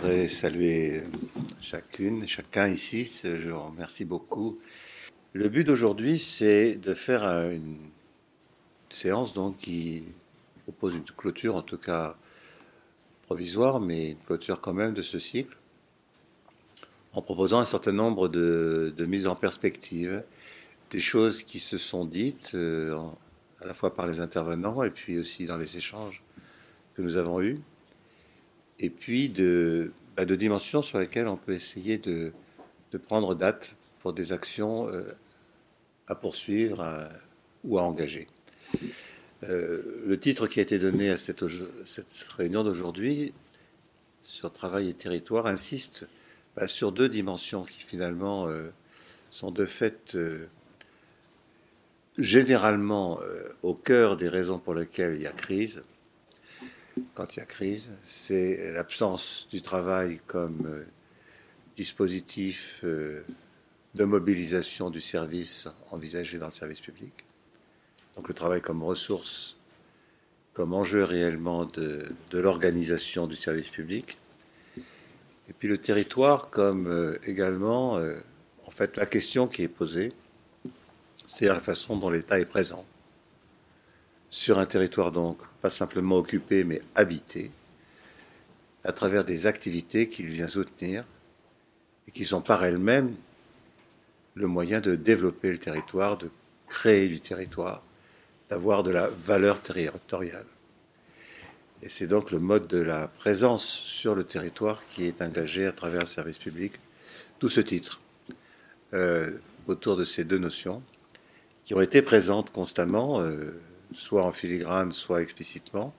voudrais saluer chacune, chacun ici. Je vous remercie beaucoup. Le but d'aujourd'hui, c'est de faire une séance donc qui propose une clôture, en tout cas provisoire, mais une clôture quand même de ce cycle, en proposant un certain nombre de, mises en perspective, des choses qui se sont dites euh, à la fois par les intervenants et puis aussi dans les échanges que nous avons eus et puis de, bah, dimensions sur lesquelles on peut essayer de, prendre date pour des actions euh, à poursuivre ou à engager. Euh, le titre qui a été donné à cette, cette réunion d'aujourd'hui sur travail et territoire insiste bah, sur deux dimensions qui finalement euh, sont de fait généralement au cœur des raisons pour lesquelles il y a crise quand il y a crise, c'est l'absence du travail comme euh, dispositif euh, de mobilisation du service envisagé dans le service public. Donc le travail comme ressource, comme enjeu réellement de, l'organisation du service public. Et puis le territoire comme euh, également, en fait, la question qui est posée, c'est la façon dont l'État est présent sur un territoire donc pas simplement occupé mais habité, à travers des activités qu'il vient soutenir et qui sont par elles-mêmes le moyen de développer le territoire, de créer du territoire, d'avoir de la valeur territoriale. Et c'est donc le mode de la présence sur le territoire qui est engagé à travers le service public, tout ce titre, euh, autour de ces deux notions, qui ont été présentes constamment. Euh, soit en filigrane, soit explicitement,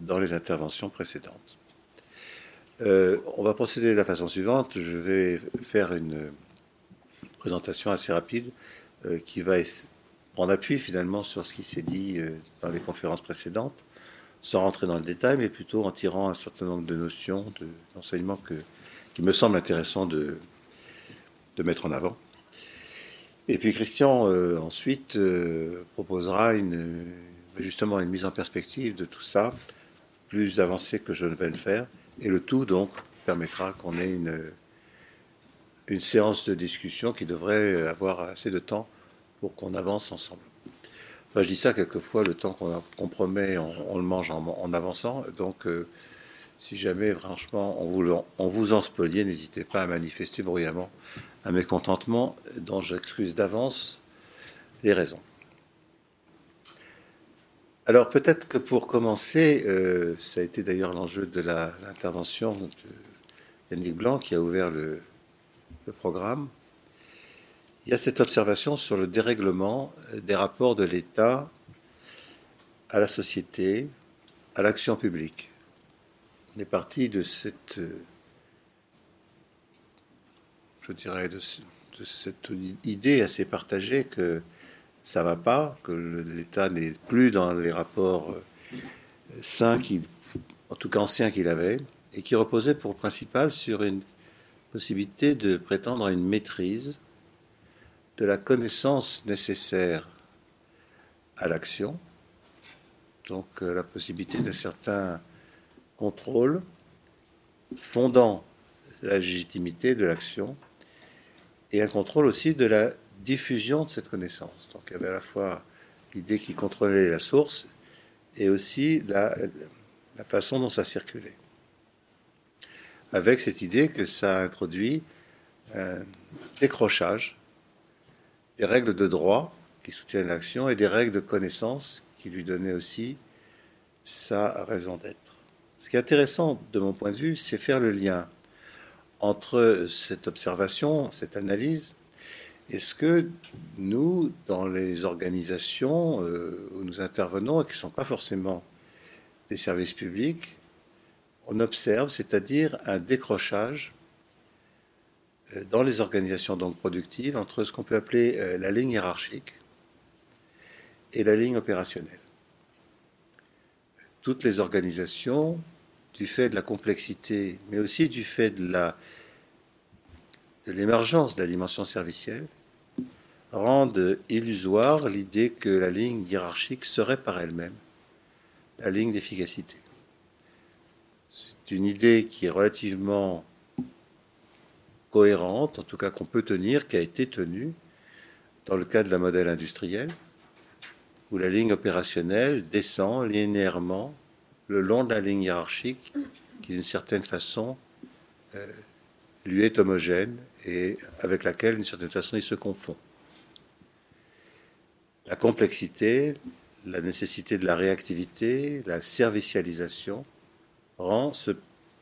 dans les interventions précédentes. Euh, on va procéder de la façon suivante. Je vais faire une présentation assez rapide euh, qui va prendre appui finalement sur ce qui s'est dit euh, dans les conférences précédentes, sans rentrer dans le détail, mais plutôt en tirant un certain nombre de notions, d'enseignements qui me semblent intéressants de, de mettre en avant. Et puis Christian, euh, ensuite, euh, proposera une, justement une mise en perspective de tout ça, plus avancée que je ne vais le faire. Et le tout, donc, permettra qu'on ait une, une séance de discussion qui devrait avoir assez de temps pour qu'on avance ensemble. Enfin, je dis ça quelquefois, le temps qu'on compromet, on, le mange en, avançant. Donc, euh, si jamais, franchement, on vous, en spolier, n'hésitez pas à manifester bruyamment un mécontentement dont j'excuse d'avance les raisons. Alors peut-être que pour commencer, euh, ça a été d'ailleurs l'enjeu de l'intervention de Yannick Blanc qui a ouvert le, programme, il y a cette observation sur le dérèglement des rapports de l'État à la société, à l'action publique. On est parti de cette je dirais, de, cette idée assez partagée que ça va pas, que l'État n'est plus dans les rapports euh, sains, en tout cas anciens qu'il avait, et qui reposait pour principal sur une possibilité de prétendre à une maîtrise de la connaissance nécessaire à l'action, donc euh, la possibilité de certains contrôles fondant la légitimité de l'action et un contrôle aussi de la diffusion de cette connaissance. Donc il y avait à la fois l'idée qui contrôlait la source et aussi la, façon dont ça circulait. Avec cette idée que ça introduit un décrochage des règles de droit qui soutiennent l'action et des règles de connaissance qui lui donnaient aussi sa raison d'être. Ce qui est intéressant de mon point de vue, c'est faire le lien entre cette observation, cette analyse, est-ce que nous, dans les organisations euh, où nous intervenons et qui ne sont pas forcément des services publics, on observe, c'est-à-dire un décrochage euh, dans les organisations donc productives entre ce qu'on peut appeler euh, la ligne hiérarchique et la ligne opérationnelle. Toutes les organisations du fait de la complexité, mais aussi du fait de la de l'émergence de la dimension servicielle, rendent illusoire l'idée que la ligne hiérarchique serait par elle-même la ligne d'efficacité. C'est une idée qui est relativement cohérente, en tout cas qu'on peut tenir, qui a été tenue dans le cadre d'un modèle industriel, où la ligne opérationnelle descend linéairement le long de la ligne hiérarchique, qui d'une certaine façon euh, lui est homogène et avec laquelle d'une certaine façon il se confond. La complexité, la nécessité de la réactivité, la servicialisation rend ce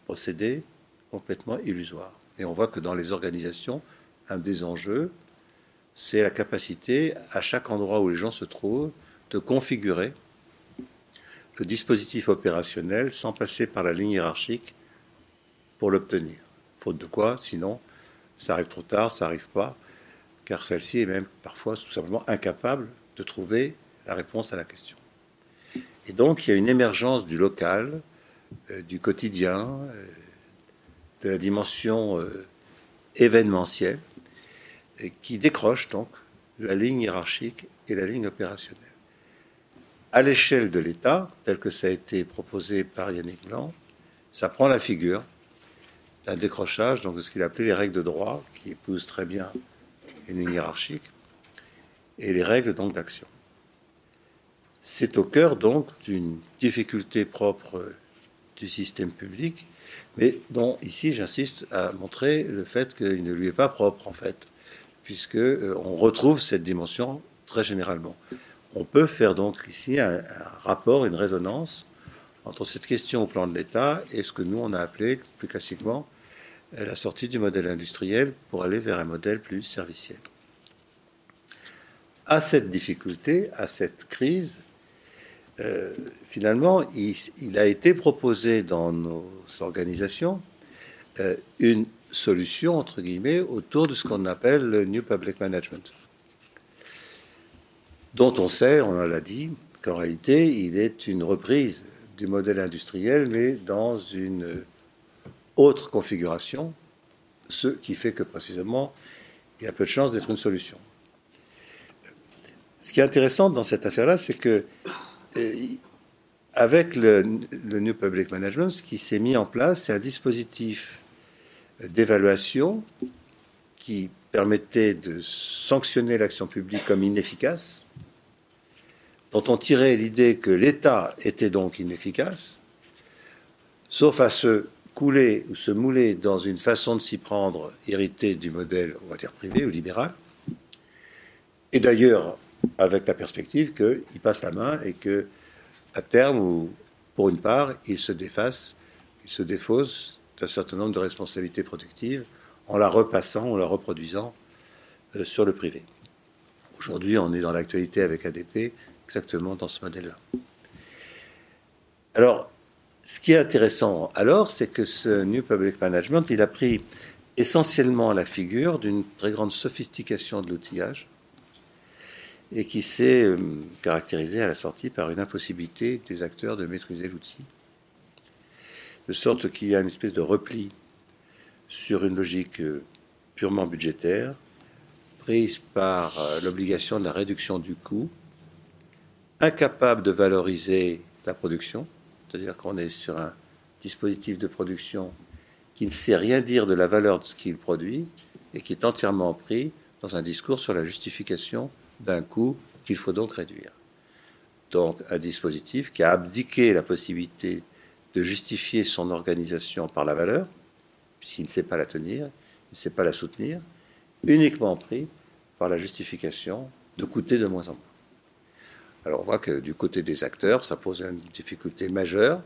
procédé complètement illusoire. Et on voit que dans les organisations, un des enjeux, c'est la capacité, à chaque endroit où les gens se trouvent, de configurer le dispositif opérationnel sans passer par la ligne hiérarchique pour l'obtenir. Faute de quoi, sinon, ça arrive trop tard, ça n'arrive pas, car celle-ci est même parfois tout simplement incapable de trouver la réponse à la question. Et donc, il y a une émergence du local, euh, du quotidien, euh, de la dimension euh, événementielle, qui décroche donc la ligne hiérarchique et la ligne opérationnelle. À l'échelle de l'État, tel que ça a été proposé par Yannick Blanc, ça prend la figure d'un décrochage donc de ce qu'il appelait les règles de droit, qui épousent très bien une ligne hiérarchique, et les règles donc d'action. C'est au cœur donc d'une difficulté propre du système public, mais dont ici j'insiste à montrer le fait qu'il ne lui est pas propre en fait, puisque euh, on retrouve cette dimension très généralement. On peut faire donc ici un, rapport, une résonance entre cette question au plan de l'État et ce que nous on a appelé plus classiquement la sortie du modèle industriel pour aller vers un modèle plus serviciel. À cette difficulté, à cette crise, euh, finalement, il, a été proposé dans nos organisations euh, une solution, entre guillemets, autour de ce qu'on appelle le New Public Management, dont on sait, on l'a dit, qu'en réalité, il est une reprise du modèle industriel, mais dans une autre configuration, ce qui fait que précisément, il y a peu de chances d'être une solution. Ce qui est intéressant dans cette affaire-là, c'est que euh, avec le, New Public Management, ce qui s'est mis en place, c'est un dispositif d'évaluation qui permettait de sanctionner l'action publique comme inefficace, dont on tirait l'idée que l'État était donc inefficace, sauf à se couler ou se mouler dans une façon de s'y prendre héritée du modèle, on va dire, privé ou libéral, et d'ailleurs avec la perspective qu'il passe la main et que, à terme, ou pour une part, il se défasse, il se défausse d'un certain nombre de responsabilités productives en la repassant, en la reproduisant euh, sur le privé. Aujourd'hui, on est dans l'actualité avec ADP, exactement dans ce modèle-là. Alors, ce qui est intéressant alors, c'est que ce New Public Management, il a pris essentiellement la figure d'une très grande sophistication de l'outillage et qui s'est euh, caractérisé à la sortie par une impossibilité des acteurs de maîtriser l'outil, de sorte qu'il y a une espèce de repli sur une logique euh, purement budgétaire, prise par euh, l'obligation de la réduction du coût, incapable de valoriser la production, c'est-à-dire qu'on est sur un dispositif de production qui ne sait rien dire de la valeur de ce qu'il produit et qui est entièrement pris dans un discours sur la justification d'un coût qu'il faut donc réduire. Donc un dispositif qui a abdiqué la possibilité de justifier son organisation par la valeur, puisqu'il ne sait pas la tenir, il ne sait pas la soutenir, uniquement pris par la justification de coûter de moins en moins. Alors on voit que du côté des acteurs, ça pose une difficulté majeure.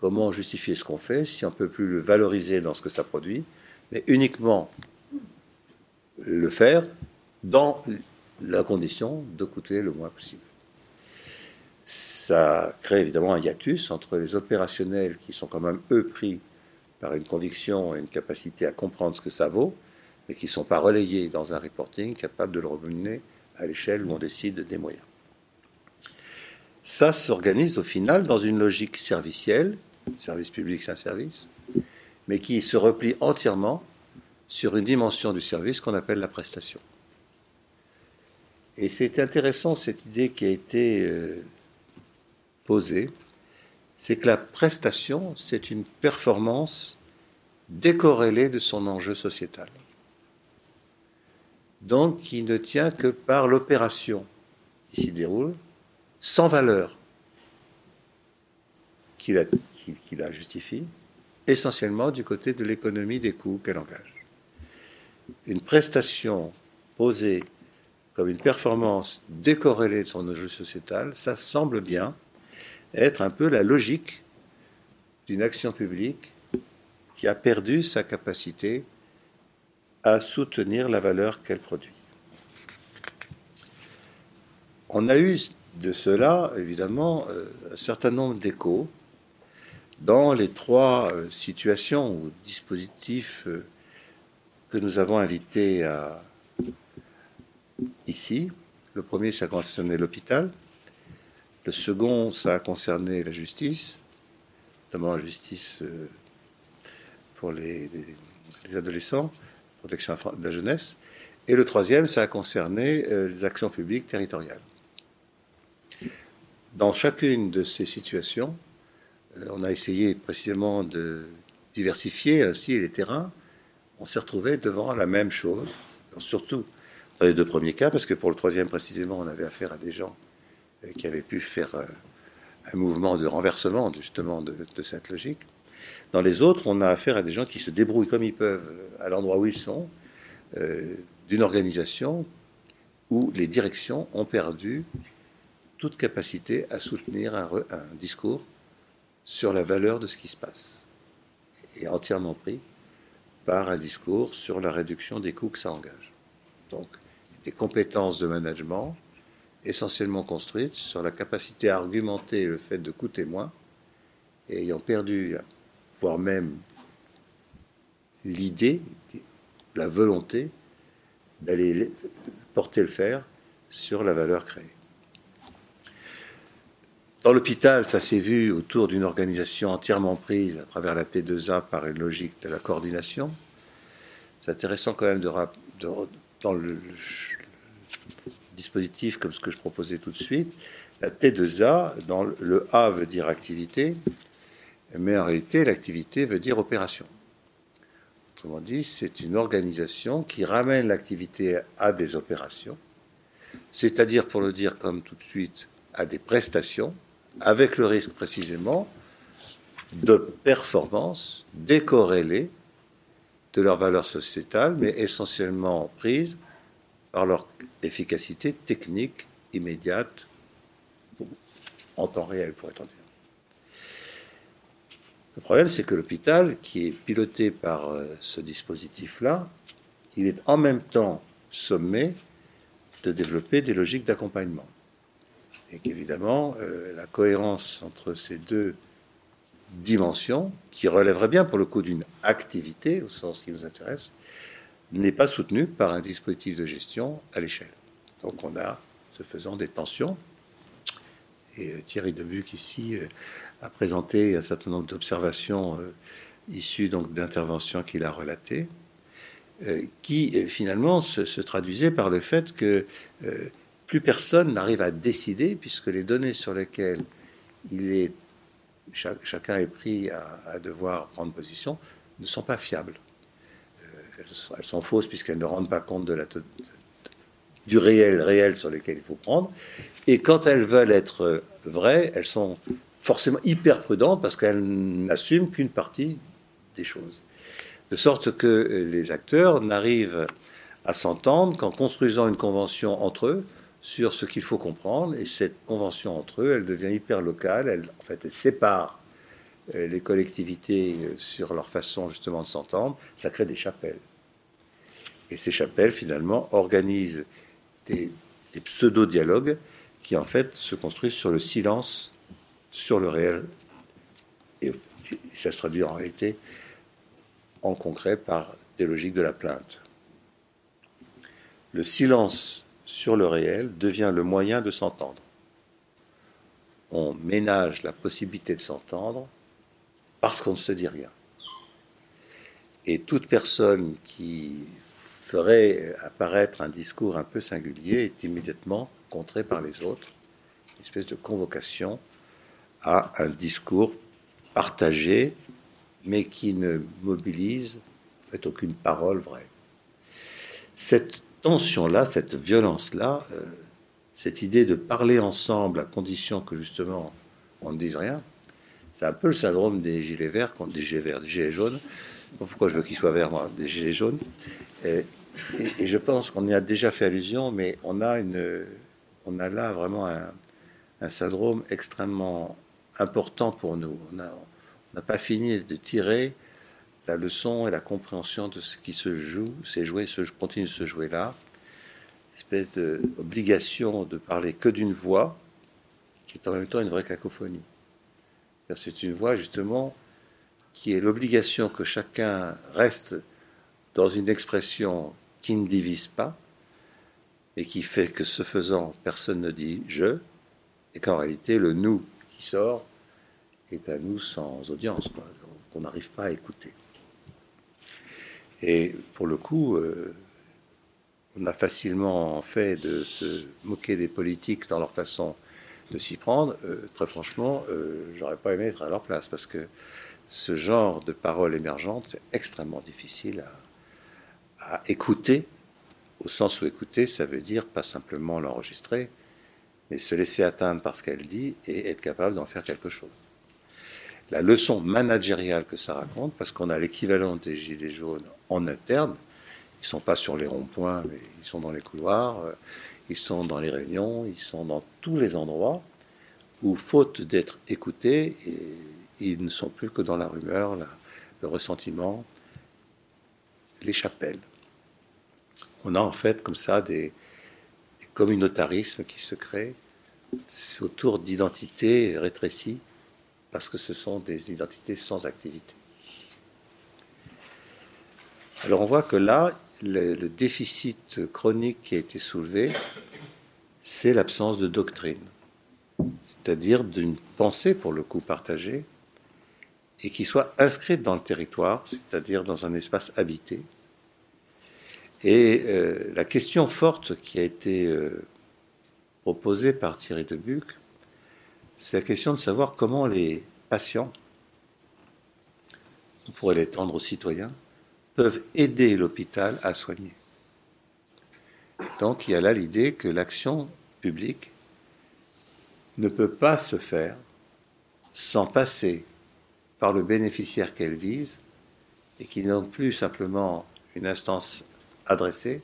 Comment justifier ce qu'on fait si on ne peut plus le valoriser dans ce que ça produit, mais uniquement le faire dans la condition de coûter le moins possible? Ça crée évidemment un hiatus entre les opérationnels qui sont quand même eux pris par une conviction et une capacité à comprendre ce que ça vaut, mais qui ne sont pas relayés dans un reporting capable de le remuner à l'échelle où on décide des moyens. Ça s'organise au final dans une logique servicielle, service public c'est un service, mais qui se replie entièrement sur une dimension du service qu'on appelle la prestation. Et c'est intéressant cette idée qui a été euh, posée, c'est que la prestation, c'est une performance décorrélée de son enjeu sociétal. Donc, qui ne tient que par l'opération qui s'y déroule, sans valeur qui la, la justifie, essentiellement du côté de l'économie des coûts qu'elle engage. Une prestation posée comme une performance décorrélée de son enjeu sociétal, ça semble bien être un peu la logique d'une action publique qui a perdu sa capacité à soutenir la valeur qu'elle produit. On a eu de cela, évidemment, euh, un certain nombre d'échos dans les trois euh, situations ou dispositifs euh, que nous avons invités à ici. Le premier, ça a concerné l'hôpital. Le second, ça a concerné la justice, notamment la justice pour les, adolescents, protection de la jeunesse. Et le troisième, ça a concerné les actions publiques territoriales. Dans chacune de ces situations, euh, on a essayé précisément de diversifier ainsi les terrains. On s'est retrouvé devant la même chose, surtout dans les deux premiers cas, parce que pour le troisième précisément, on avait affaire à des gens euh, qui avaient pu faire euh, un mouvement de renversement justement de, cette logique. Dans les autres, on a affaire à des gens qui se débrouillent comme ils peuvent à l'endroit où ils sont, d'une organisation où les directions ont perdu toute capacité à soutenir un discours sur la valeur de ce qui se passe, et entièrement pris par un discours sur la réduction des coûts que ça engage. Donc, des compétences de management essentiellement construites sur la capacité à argumenter le fait de coûter moins, ayant perdu, voire même l'idée, la volonté d'aller porter le fer sur la valeur créée. Dans l'hôpital, ça s'est vu autour d'une organisation entièrement prise à travers la T2A par une logique de la coordination. C'est intéressant quand même de, dans le dispositif comme ce que je proposais tout de suite, la T2A, dans le A veut dire activité, mais en réalité l'activité veut dire opération. Autrement dit, c'est une organisation qui ramène l'activité à des opérations, c'est-à-dire, pour le dire comme tout de suite, à des prestations, avec le risque précisément de performance décorrélée de leur valeur sociétale, mais essentiellement prise par leur efficacité technique immédiate, en temps réel, pourrait-on dire. Le problème, c'est que l'hôpital, qui est piloté par euh, ce dispositif-là, il est en même temps sommé de développer des logiques d'accompagnement et qu'évidemment, euh, la cohérence entre ces deux dimensions, qui relèverait bien pour le coup d'une activité, au sens qui nous intéresse, n'est pas soutenue par un dispositif de gestion à l'échelle. Donc on a, ce faisant, des tensions. Et euh, Thierry Debuc, ici, euh, a présenté un certain nombre d'observations issues donc d'interventions qu'il a relatées, qui finalement se, se, traduisaient par le fait que plus personne n'arrive à décider, puisque les données sur lesquelles il est, chacun est pris à, devoir prendre position ne sont pas fiables. Euh, elles sont fausses puisqu'elles ne rendent pas compte de la, du réel réel sur lequel il faut prendre. Et quand elles veulent être vraies, elles sont forcément hyper prudentes parce qu'elles n'assument qu'une partie des choses. De sorte que les acteurs n'arrivent à s'entendre qu'en construisant une convention entre eux, sur ce qu'il faut comprendre. Et cette convention entre eux, elle devient hyper locale. Elle, en fait, elle sépare euh, les collectivités euh, sur leur façon justement de s'entendre. Ça crée des chapelles. Et ces chapelles, finalement, organisent des, pseudo-dialogues qui, en fait, se construisent sur le silence, sur le réel. Et ça se traduit en réalité, en concret, par des logiques de la plainte. Le silence sur le réel devient le moyen de s'entendre. On ménage la possibilité de s'entendre parce qu'on ne se dit rien. Et toute personne qui ferait apparaître un discours un peu singulier est immédiatement contrée par les autres, une espèce de convocation à un discours partagé, mais qui ne mobilise fait aucune parole vraie. Cette tension-là, cette violence-là, euh, cette idée de parler ensemble à condition que justement on ne dise rien, c'est un peu le syndrome des gilets verts des gilets verts, des gilets jaunes. Pourquoi je veux qu'ils soient verts, moi, des gilets jaunes et, je pense qu'on y a déjà fait allusion, mais on a, une, on a là vraiment un, syndrome extrêmement important pour nous. On n'a pas fini de tirer la leçon et la compréhension de ce qui se joue, s'est joué, se, continue de se jouer là. espèce d'obligation de parler que d'une voix, qui est en même temps une vraie cacophonie. C'est une voix justement qui est l'obligation que chacun reste dans une expression qui ne divise pas et qui fait que ce faisant, personne ne dit je, et qu'en réalité le nous qui sort est un nous sans audience, qu'on n'arrive pas à écouter. Et pour le coup, euh, on a facilement fait de se moquer des politiques dans leur façon de s'y prendre. Euh, très franchement, euh, j'aurais pas aimé être à leur place parce que ce genre de paroles émergentes, c'est extrêmement difficile à, à, écouter, au sens où écouter, ça veut dire pas simplement l'enregistrer, mais se laisser atteindre par ce qu'elle dit et être capable d'en faire quelque chose la leçon managériale que ça raconte, parce qu'on a l'équivalent des gilets jaunes en interne. Ils sont pas sur les ronds-points, ils sont dans les couloirs, euh, ils sont dans les réunions, ils sont dans tous les endroits où, faute d'être écoutés, ils ne sont plus que dans la rumeur, le ressentiment, les chapelles. On a en fait comme ça des communautarismes qui se créent autour d'identités rétrécies parce que ce sont des identités sans activité. Alors on voit que là, le, déficit chronique qui a été soulevé, c'est l'absence de doctrine, c'est-à-dire d'une pensée pour le coup partagée, et qui soit inscrite dans le territoire, c'est-à-dire dans un espace habité. Et euh, la question forte qui a été euh, proposée par Thierry Debuc, c'est la question de savoir comment les patients, on pourrait l'étendre aux citoyens, peuvent aider l'hôpital à soigner. Donc il y a là l'idée que l'action publique ne peut pas se faire sans passer par le bénéficiaire qu'elle vise et qui n'est plus simplement une instance adressée,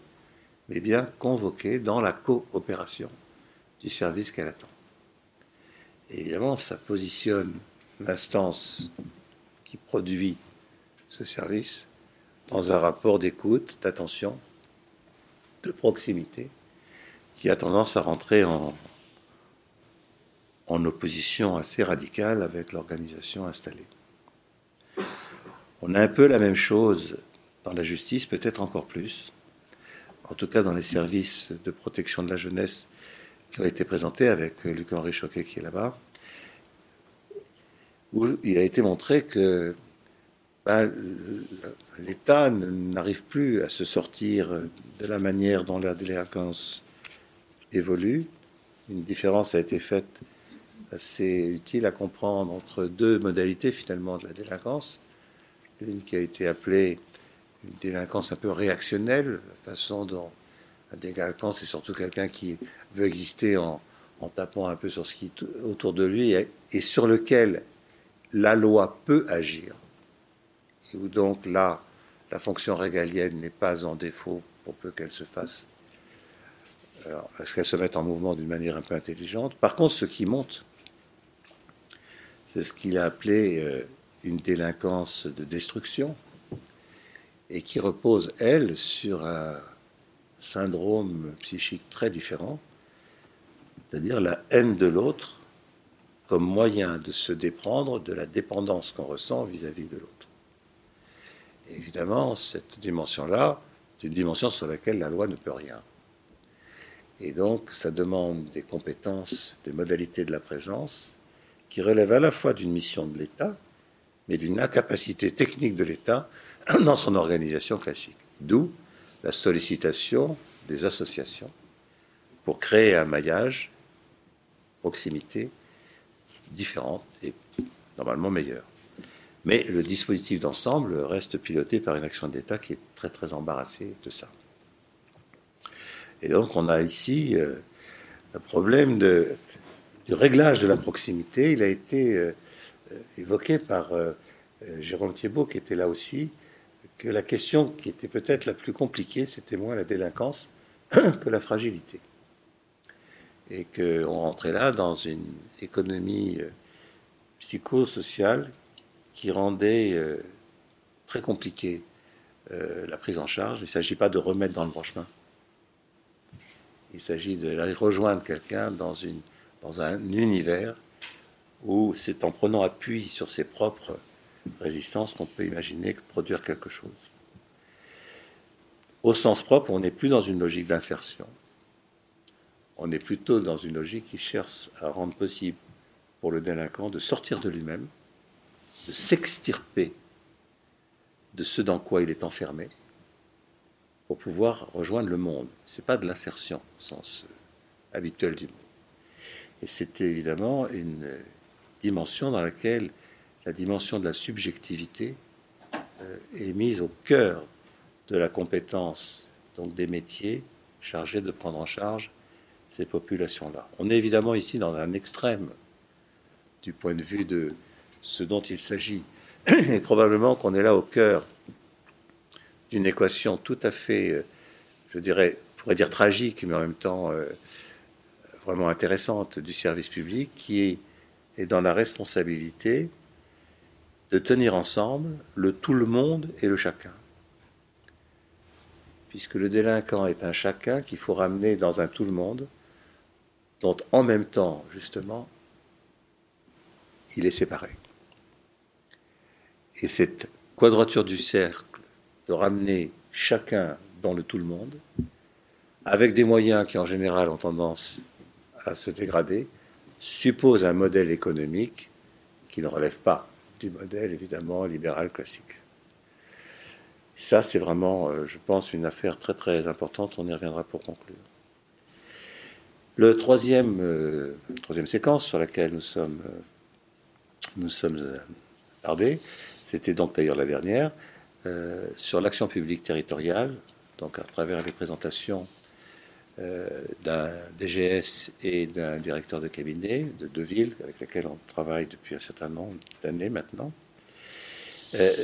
mais bien convoquée dans la coopération du service qu'elle attend évidemment, ça positionne l'instance qui produit ce service dans un rapport d'écoute, d'attention, de proximité, qui a tendance à rentrer en, en opposition assez radicale avec l'organisation installée. On a un peu la même chose dans la justice, peut-être encore plus, en tout cas dans les services de protection de la jeunesse qui ont été présentés avec Luc-Henri Choquet qui est là-bas, où il a été montré que ben, l'État n'arrive plus à se sortir de la manière dont la délinquance évolue. Une différence a été faite assez utile à comprendre entre deux modalités finalement de la délinquance. L'une qui a été appelée une délinquance un peu réactionnelle, la façon dont la délinquance c'est surtout quelqu'un qui veut exister en, tapant un peu sur ce qui est autour de lui et, sur lequel la loi peut agir. Et où donc là, la fonction régalienne n'est pas en défaut pour peu qu'elle se fasse, est-ce qu'elle se mette en mouvement d'une manière un peu intelligente. Par contre, ce qui monte, c'est ce qu'il a appelé euh, une délinquance de destruction, et qui repose, elle, sur un syndrome psychique très différent, c'est-à-dire la haine de l'autre comme moyen de se déprendre de la dépendance qu'on ressent vis-à-vis de l'autre. Évidemment, cette dimension-là, c'est une dimension sur laquelle la loi ne peut rien. Et donc, ça demande des compétences, des modalités de la présence, qui relèvent à la fois d'une mission de l'État, mais d'une incapacité technique de l'État dans son organisation classique. D'où la sollicitation des associations pour créer un maillage, proximité, différentes et normalement meilleures. Mais le dispositif d'ensemble reste piloté par une action d'État qui est très très embarrassée de ça. Et donc on a ici euh, un problème du réglage de la proximité. Il a été euh, évoqué par euh, Jérôme Thiebaud, qui était là aussi, que la question qui était peut-être la plus compliquée, c'était moins la délinquance que la fragilité. Et qu'on rentrait là dans une économie psychosociale qui rendait euh, très compliqué euh, la prise en charge. Il ne s'agit pas de remettre dans le bon chemin. Il s'agit de rejoindre quelqu'un dans, dans un univers où c'est en prenant appui sur ses propres résistances qu'on peut imaginer produire quelque chose. Au sens propre, on n'est plus dans une logique d'insertion. On est plutôt dans une logique qui cherche à rendre possible pour le délinquant de sortir de lui-même de s'extirper de ce dans quoi il est enfermé pour pouvoir rejoindre le monde. Ce n'est pas de l'insertion au sens euh, habituel du mot. Et c'est évidemment une dimension dans laquelle la dimension de la subjectivité euh, est mise au cœur de la compétence donc des métiers chargés de prendre en charge ces populations-là. On est évidemment ici dans un extrême du point de vue de ce dont il s'agit. Et probablement qu'on est là au cœur d'une équation tout à fait, euh, je dirais, on pourrait dire tragique, mais en même temps euh, vraiment intéressante du service public, qui est, est dans la responsabilité de tenir ensemble le tout le monde et le chacun. Puisque le délinquant est un chacun qu'il faut ramener dans un tout le monde, dont en même temps, justement, il est séparé. Et cette quadrature du cercle de ramener chacun dans le tout le monde, avec des moyens qui en général ont tendance à se dégrader, suppose un modèle économique qui ne relève pas du modèle évidemment libéral classique. Ça, c'est vraiment, euh, je pense, une affaire très très importante. On y reviendra pour conclure. Le troisième, euh, troisième séquence sur laquelle nous sommes, euh, nous sommes attardés, c'était donc d'ailleurs la dernière, sur l'action publique territoriale, donc à travers les présentations euh, d'un DGS et d'un directeur de cabinet de deux villes avec lesquelles on travaille depuis un certain nombre d'années maintenant, euh,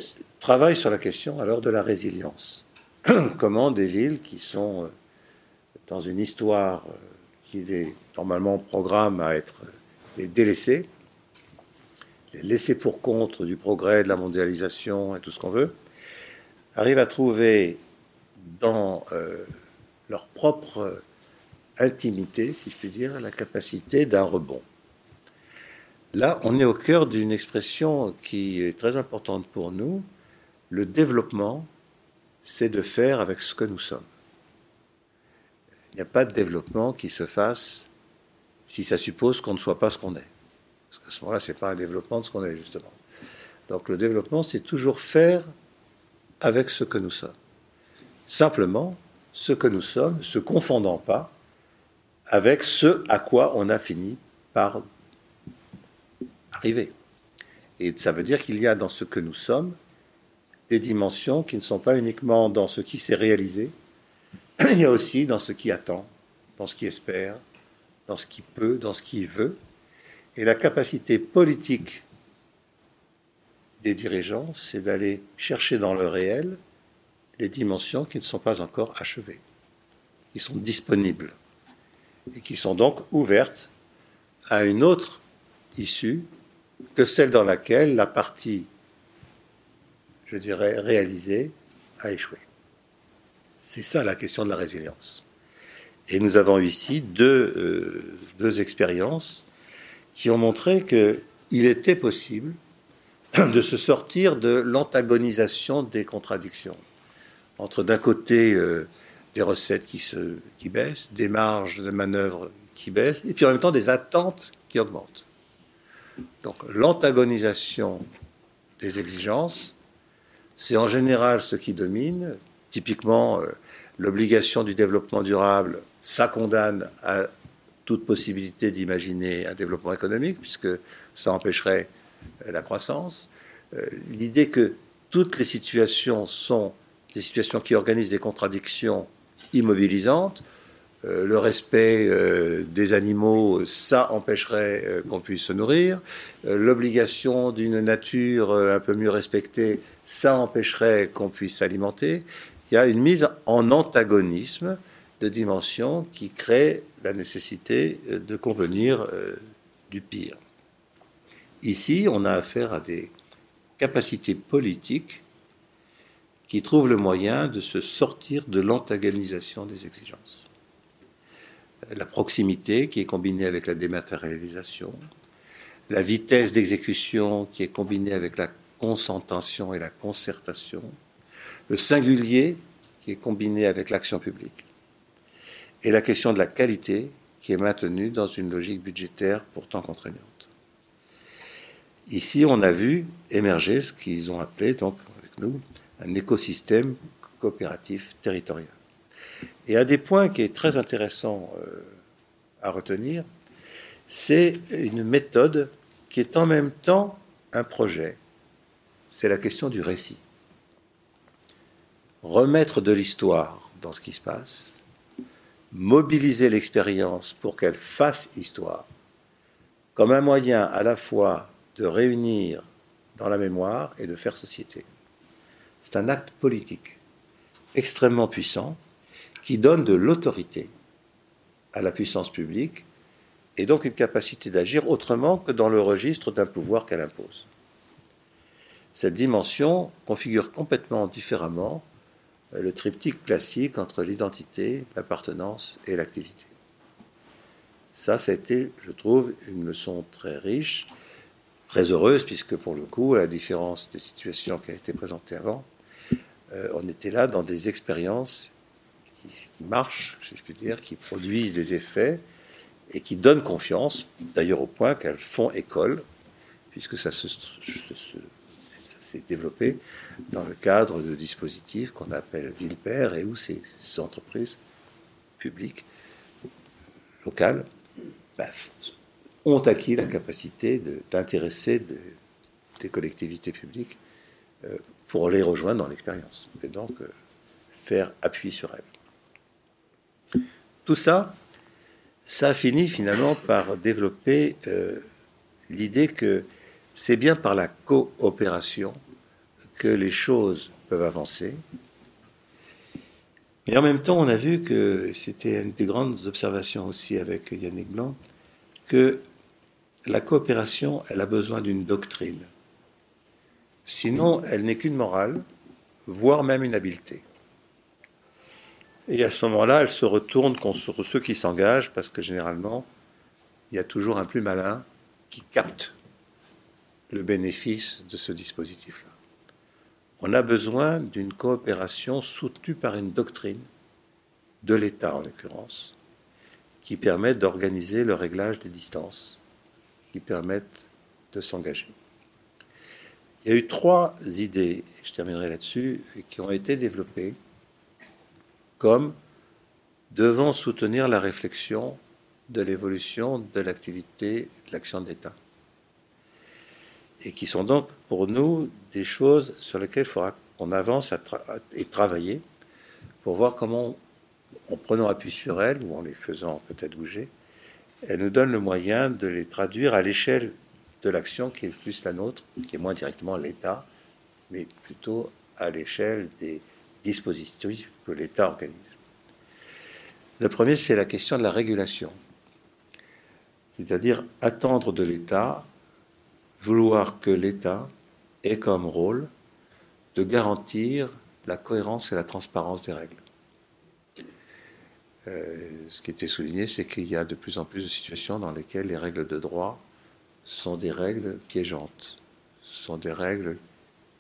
travaille sur la question alors de la résilience. Comment des villes qui sont dans une histoire qui est normalement programme à être délaissées, les laissés pour compte du progrès, de la mondialisation et tout ce qu'on veut, arrivent à trouver dans euh, leur propre intimité, si je puis dire, la capacité d'un rebond. Là, on est au cœur d'une expression qui est très importante pour nous. Le développement, c'est de faire avec ce que nous sommes. Il n'y a pas de développement qui se fasse si ça suppose qu'on ne soit pas ce qu'on est. Parce qu'à ce moment-là, ce n'est pas un développement de ce qu'on est, justement. Donc le développement, c'est toujours faire avec ce que nous sommes. Simplement, ce que nous sommes, se confondant pas avec ce à quoi on a fini par arriver. Et ça veut dire qu'il y a dans ce que nous sommes des dimensions qui ne sont pas uniquement dans ce qui s'est réalisé, il y a aussi dans ce qui attend, dans ce qui espère, dans ce qui peut, dans ce qui veut, et la capacité politique des dirigeants, c'est d'aller chercher dans le réel les dimensions qui ne sont pas encore achevées, qui sont disponibles et qui sont donc ouvertes à une autre issue que celle dans laquelle la partie, je dirais, réalisée a échoué. C'est ça la question de la résilience. Et nous avons ici deux, euh, deux expériences qui ont montré qu'il était possible de se sortir de l'antagonisation des contradictions. Entre d'un côté euh, des recettes qui, se, qui baissent, des marges de manœuvre qui baissent, et puis en même temps des attentes qui augmentent. Donc l'antagonisation des exigences, c'est en général ce qui domine. Typiquement, euh, l'obligation du développement durable, ça condamne à toute possibilité d'imaginer un développement économique, puisque ça empêcherait euh, la croissance. L'idée que toutes les situations sont des situations qui organisent des contradictions immobilisantes. Euh, le respect des animaux, ça empêcherait qu'on puisse se nourrir. L'obligation d'une nature un peu mieux respectée, ça empêcherait qu'on puisse s'alimenter. Il y a une mise en antagonisme de dimensions qui crée la nécessité de convenir du pire. Ici, on a affaire à des capacités politiques qui trouvent le moyen de se sortir de l'antagonisation des exigences. La proximité qui est combinée avec la dématérialisation, la vitesse d'exécution qui est combinée avec la consentation et la concertation, le singulier qui est combiné avec l'action publique, et la question de la qualité qui est maintenue dans une logique budgétaire pourtant contraignante. Ici, on a vu émerger ce qu'ils ont appelé, donc, avec nous, un écosystème coopératif territorial. Et un des points qui est très intéressant euh, à retenir, c'est une méthode qui est en même temps un projet. C'est la question du récit. Remettre de l'histoire dans ce qui se passe, mobiliser l'expérience pour qu'elle fasse histoire, comme un moyen à la fois de réunir dans la mémoire et de faire société. C'est un acte politique extrêmement puissant qui donne de l'autorité à la puissance publique et donc une capacité d'agir autrement que dans le registre d'un pouvoir qu'elle impose. Cette dimension configure complètement différemment le triptyque classique entre l'identité, l'appartenance et l'activité. Ça, ça a été, je trouve, une leçon très riche très heureuse, puisque pour le coup, à la différence des situations qui ont été présentées avant, euh, on était là dans des expériences qui, marchent, si je puis dire, qui produisent des effets et qui donnent confiance, d'ailleurs au point qu'elles font école, puisque ça s'est développé dans le cadre de dispositifs qu'on appelle ville-père et où ces, entreprises publiques, locales, bah, ont acquis la capacité d'intéresser des collectivités publiques euh, pour les rejoindre dans l'expérience et donc euh, faire appui sur elles. Tout ça, ça a fini finalement par développer euh, l'idée que c'est bien par la coopération que les choses peuvent avancer. Mais en même temps, on a vu que c'était une des grandes observations aussi avec Yannick Blanc, que la coopération, elle a besoin d'une doctrine. Sinon, elle n'est qu'une morale, voire même une habileté. Et à ce moment-là, elle se retourne contre ceux qui s'engagent, parce que généralement, il y a toujours un plus malin qui capte le bénéfice de ce dispositif-là. On a besoin d'une coopération soutenue par une doctrine, de l'État en l'occurrence, qui permet d'organiser le réglage des distances qui permettent de s'engager. Il y a eu trois idées, je terminerai là-dessus, qui ont été développées comme devant soutenir la réflexion de l'évolution de l'activité de l'action d'État. Et qui sont donc pour nous des choses sur lesquelles il faudra qu'on avance et travailler pour voir comment, en prenant appui sur elles ou en les faisant peut-être bouger, elle nous donne le moyen de les traduire à l'échelle de l'action qui est plus la nôtre, qui est moins directement l'État, mais plutôt à l'échelle des dispositifs que l'État organise. Le premier, c'est la question de la régulation, c'est-à-dire attendre de l'État, vouloir que l'État ait comme rôle de garantir la cohérence et la transparence des règles. Euh, ce qui était souligné, c'est qu'il y a de plus en plus de situations dans lesquelles les règles de droit sont des règles piégeantes, sont des règles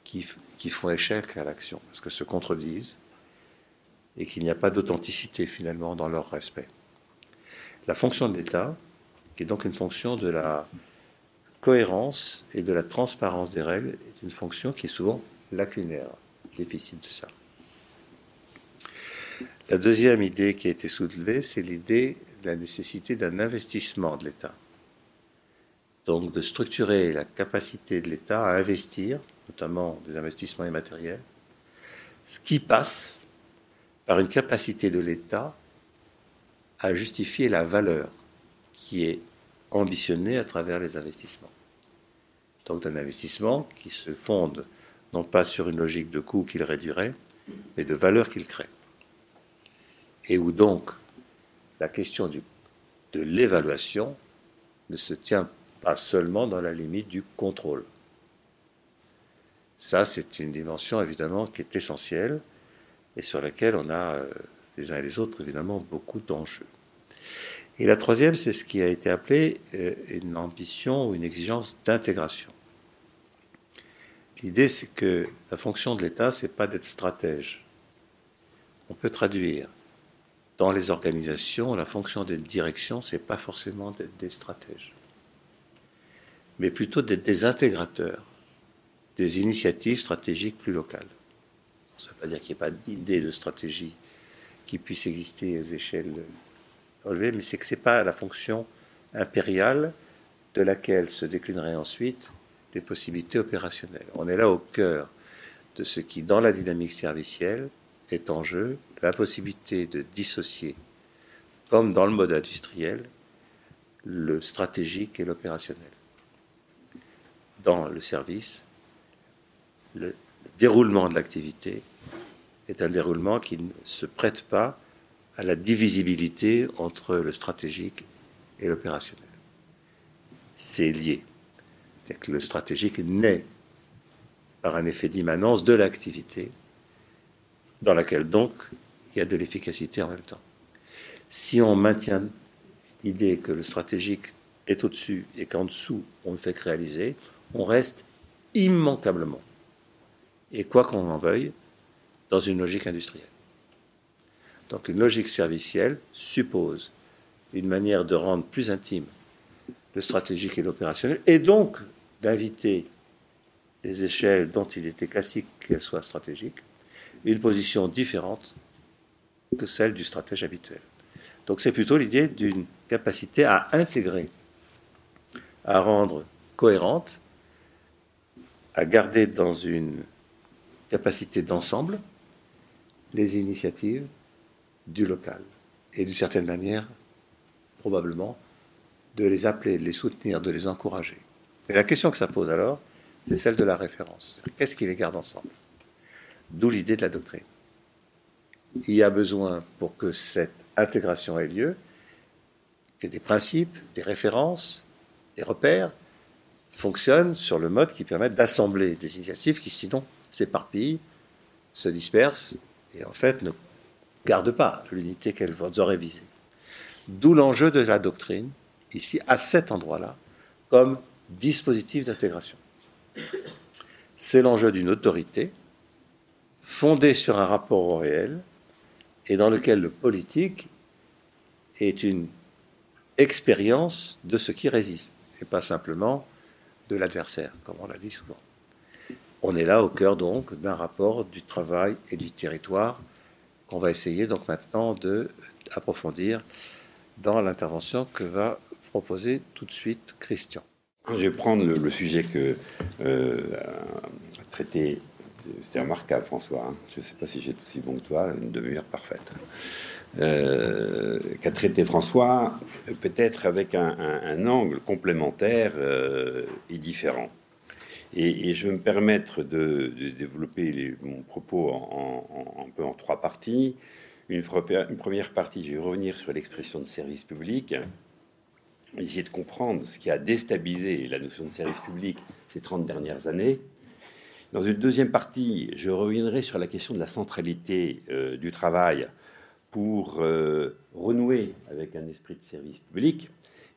qui, qui font échec à l'action, parce qu'elles se contredisent et qu'il n'y a pas d'authenticité finalement dans leur respect. La fonction de l'État, qui est donc une fonction de la cohérence et de la transparence des règles, est une fonction qui est souvent lacunaire, déficit de ça. La deuxième idée qui a été soulevée, c'est l'idée la nécessité d'un investissement de l'État. Donc de structurer la capacité de l'État à investir, notamment des investissements immatériels, ce qui passe par une capacité de l'État à justifier la valeur qui est ambitionnée à travers les investissements. Donc d'un investissement qui se fonde non pas sur une logique de coût qu'il réduirait, mais de valeur qu'il crée. Et où donc la question de l'évaluation ne se tient pas seulement dans la limite du contrôle. Ça, c'est une dimension évidemment qui est essentielle et sur laquelle on a euh, les uns et les autres évidemment beaucoup d'enjeux. Et la troisième, c'est ce qui a été appelé euh, une ambition ou une exigence d'intégration. L'idée, c'est que la fonction de l'État, c'est pas d'être stratège. On peut traduire dans les organisations la fonction d'être direction, c'est pas forcément d'être des stratèges, mais plutôt d'être des intégrateurs des initiatives stratégiques plus locales. Ça ne veut pas dire qu'il n'y ait pas d'idée de stratégie qui puisse exister aux échelles relevées, mais c'est que ce n'est pas la fonction impériale de laquelle se déclineraient ensuite des possibilités opérationnelles. On est là au cœur de ce qui, dans la dynamique servicielle, est en jeu, la possibilité de dissocier, comme dans le mode industriel, le stratégique et l'opérationnel. Dans le service, le déroulement de l'activité est un déroulement qui ne se prête pas à la divisibilité entre le stratégique et l'opérationnel. C'est lié. Que le stratégique naît par un effet d'immanence de l'activité, dans laquelle donc il y a de l'efficacité en même temps. Si on maintient l'idée que le stratégique est au-dessus et qu'en dessous on ne fait que réaliser, on reste immanquablement et quoi qu'on en veuille, dans une logique industrielle. Donc une logique servicielle suppose une manière de rendre plus intime le stratégique et l'opérationnel, et donc d'inviter les échelles dont il était classique qu'elles soient stratégiques, une position différente que celle du stratège habituel. Donc c'est plutôt l'idée d'une capacité à intégrer, à rendre cohérente, à garder dans une capacité d'ensemble les initiatives du local. Et d'une certaine manière, probablement, de les appeler, de les soutenir, de les encourager. Et la question que ça pose alors, c'est celle de la référence. Qu'est-ce qui les garde ensemble? D'où l'idée de la doctrine. Il y a besoin, pour que cette intégration ait lieu, que des principes, des références, des repères fonctionnent sur le mode qui permet d'assembler des initiatives qui, sinon, s'éparpillent, se dispersent et en fait ne gardent pas l'unité qu'elles auraient visée. D'où l'enjeu de la doctrine, ici, à cet endroit-là, comme dispositif d'intégration. C'est l'enjeu d'une autorité fondée sur un rapport au réel et dans lequel le politique est une expérience de ce qui résiste et pas simplement de l'adversaire, comme on l'a dit souvent. On est là au cœur donc d'un rapport du travail et du territoire qu'on va essayer donc maintenant de approfondir dans l'intervention que va proposer tout de suite Christian. Je vais prendre le, sujet que euh, traité, c'était remarquable François, hein. je ne sais pas si j'ai aussi bon que toi, une demi-heure parfaite, euh, qu'a traité François, peut-être avec un, angle complémentaire euh, et différent. Et, je vais me permettre de, développer mon propos en, un peu en trois parties. Une, première partie, je vais revenir sur l'expression de service public, essayer de comprendre ce qui a déstabilisé la notion de service public ces 30 dernières années. Dans une deuxième partie, je reviendrai sur la question de la centralité euh, du travail pour euh, renouer avec un esprit de service public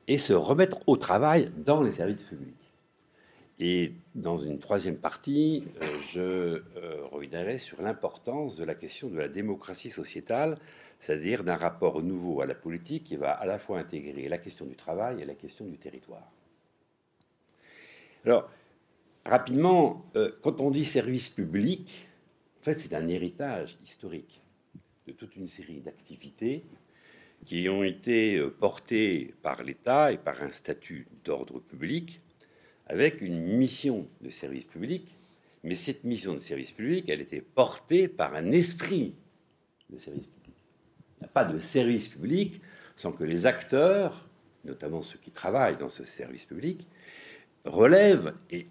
et se remettre au travail dans les services publics. Et dans une troisième partie, euh, je euh, reviendrai sur l'importance de la question de la démocratie sociétale, c'est-à-dire d'un rapport nouveau à la politique qui va à la fois intégrer la question du travail et la question du territoire. Alors, rapidement, quand on dit service public, en fait, c'est un héritage historique de toute une série d'activités qui ont été euh, portés par l'État et par un statut d'ordre public avec une mission de service public. Mais cette mission de service public, elle était portée par un esprit de service public. Il n'y a pas de service public sans que les acteurs, notamment ceux qui travaillent dans ce service public, relèvent et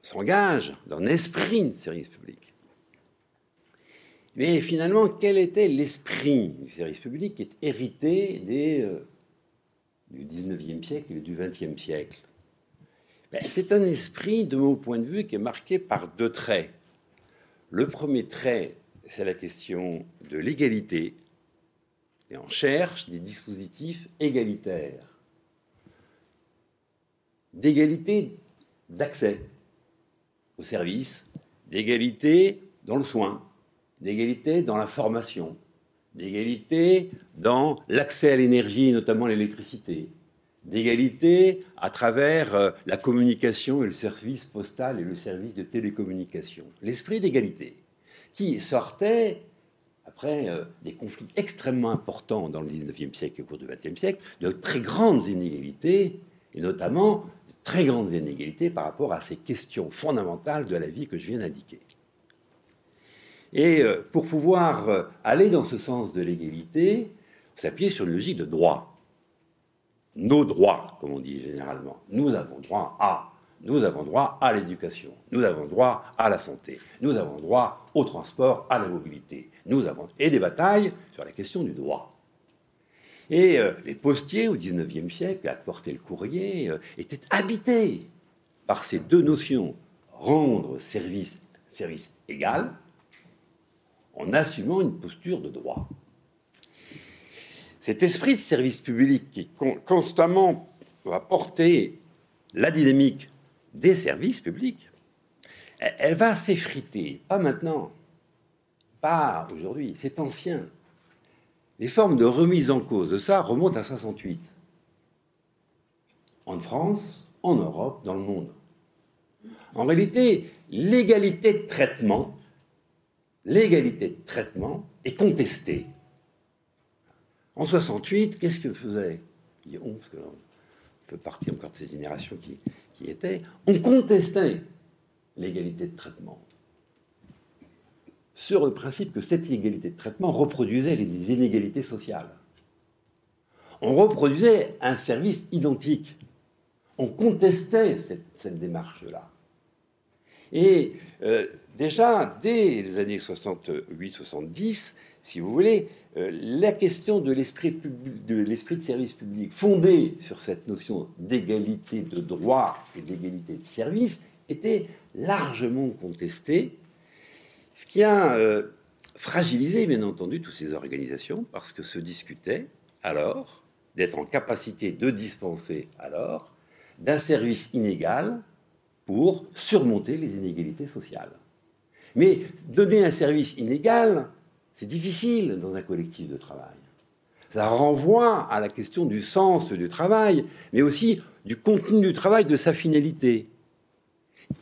s'engagent dans un esprit de service public. Mais finalement, quel était l'esprit du service public qui est hérité euh, du 19e siècle et du 20e siècle? Ben, C'est un esprit, de mon point de vue, qui est marqué par deux traits. Le premier trait, c'est la question de l'égalité, et on cherche des dispositifs égalitaires, d'égalité d'accès aux services, d'égalité dans le soin, d'égalité dans la formation, d'égalité dans l'accès à l'énergie, notamment l'électricité, d'égalité à travers euh, la communication et le service postal et le service de télécommunication. L'esprit d'égalité qui sortait, après euh, des conflits extrêmement importants dans le 19e siècle et au cours du 20e siècle, de très grandes inégalités, et notamment de très grandes inégalités par rapport à ces questions fondamentales de la vie que je viens d'indiquer. Et euh, pour pouvoir euh, aller dans ce sens de l'égalité, s'appuyer sur une logique de droit. Nos droits, comme on dit généralement. Nous avons droit à. Nous avons droit à l'éducation. Nous avons droit à la santé. Nous avons droit au transport, à la mobilité. Nous avons et des batailles sur la question du droit. Et euh, les postiers au XIXe siècle, à porter le courrier, étaient habités par ces deux notions rendre service, service égal en assumant une posture de droit. Cet esprit de service public qui constamment va porter la dynamique des services publics, elle va s'effriter, pas maintenant, pas aujourd'hui, c'est ancien. Les formes de remise en cause de ça remontent à 68. En France, en Europe, dans le monde. En réalité, l'égalité de traitement l'égalité de traitement est contestée. En 68, qu'est-ce que faisait on, parce que fait partie encore de ces générations qui, qui étaient, on contestait l'égalité de traitement sur le principe que cette égalité de traitement reproduisait les inégalités sociales. On reproduisait un service identique. On contestait cette, démarche-là. Et euh, déjà, dès les années 68-70, si vous voulez, euh, la question de l'esprit de, service public fondé sur cette notion d'égalité de droit et d'égalité de service était largement contestée, ce qui a euh, fragilisé, bien entendu, toutes ces organisations, parce que se discutait alors d'être en capacité de dispenser alors d'un service inégal pour surmonter les inégalités sociales. Mais donner un service inégal, c'est difficile dans un collectif de travail. Ça renvoie à la question du sens du travail, mais aussi du contenu du travail, de sa finalité.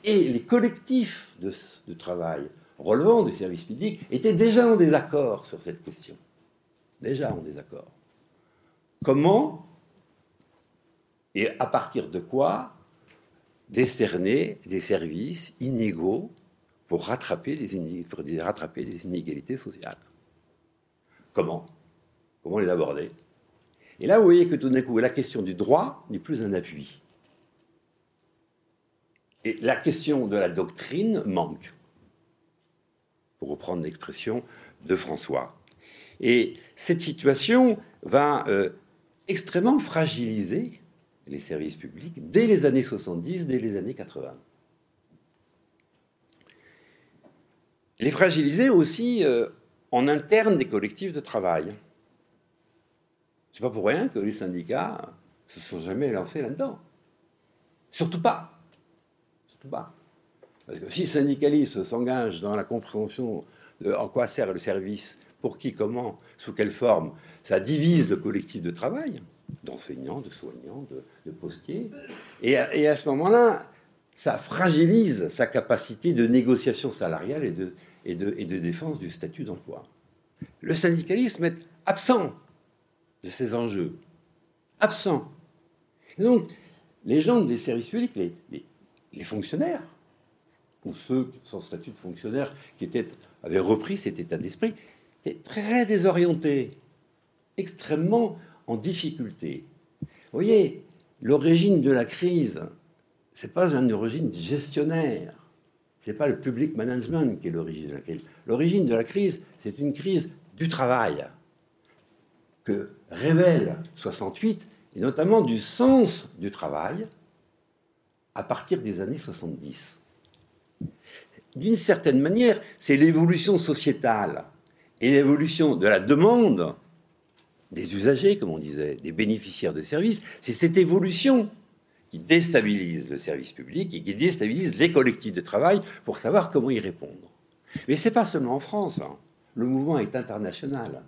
Et les collectifs de, travail relevant du service public étaient déjà en désaccord sur cette question. Déjà en désaccord. Comment et à partir de quoi décerner des services inégaux pour rattraper les, pour rattraper les inégalités sociales. Comment? Comment les aborder? Et là, vous voyez que tout d'un coup, la question du droit n'est plus un appui. Et la question de la doctrine manque, pour reprendre l'expression de François. Et cette situation va euh, extrêmement fragiliser les services publics dès les années 70, dès les années 80. Les fragiliser aussi euh, en interne des collectifs de travail. C'est pas pour rien que les syndicats se sont jamais lancés là-dedans. Surtout pas. Surtout pas. Parce que si le syndicalisme s'engage dans la compréhension de en quoi sert le service, pour qui, comment, sous quelle forme, ça divise le collectif de travail d'enseignants, de soignants, de, postiers. Et à, ce moment-là, ça fragilise sa capacité de négociation salariale et de, défense du statut d'emploi. Le syndicalisme est absent de ces enjeux. Absent. Donc, les gens des services publics, les, fonctionnaires, ou ceux sans statut de fonctionnaire qui avaient repris cet état d'esprit, étaient très désorientés, extrêmement en difficulté. Vous voyez, l'origine de la crise, c'est pas une origine gestionnaire. C'est pas le public management qui est l'origine de la crise. L'origine de la crise, c'est une crise du travail que révèle 68 et notamment du sens du travail à partir des années 70. D'une certaine manière, c'est l'évolution sociétale et l'évolution de la demande des usagers, comme on disait, des bénéficiaires de services, c'est cette évolution qui déstabilise le service public et qui déstabilise les collectifs de travail pour savoir comment y répondre. Mais c'est pas seulement en France. Hein. Le mouvement est international.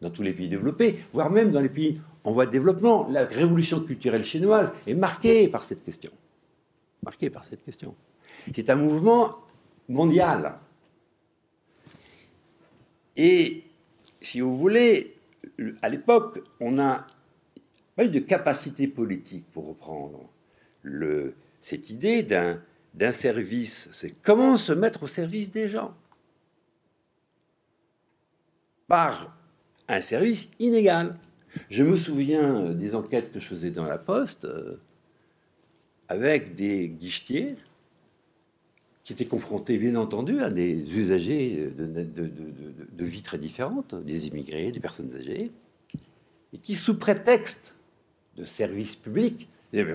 Dans tous les pays développés, voire même dans les pays en voie de développement, la révolution culturelle chinoise est marquée par cette question. Marquée par cette question. C'est un mouvement mondial. Et si vous voulez, à l'époque, on n'a de capacité politique pour reprendre le, cette idée d'un, service. C'est comment se mettre au service des gens par un service inégal. Je me souviens des enquêtes que je faisais dans la Poste euh, avec des guichetiers qui étaient confrontés, bien entendu, à des usagers de, de, vie très différentes, des immigrés, des personnes âgées, et qui, sous prétexte de service public,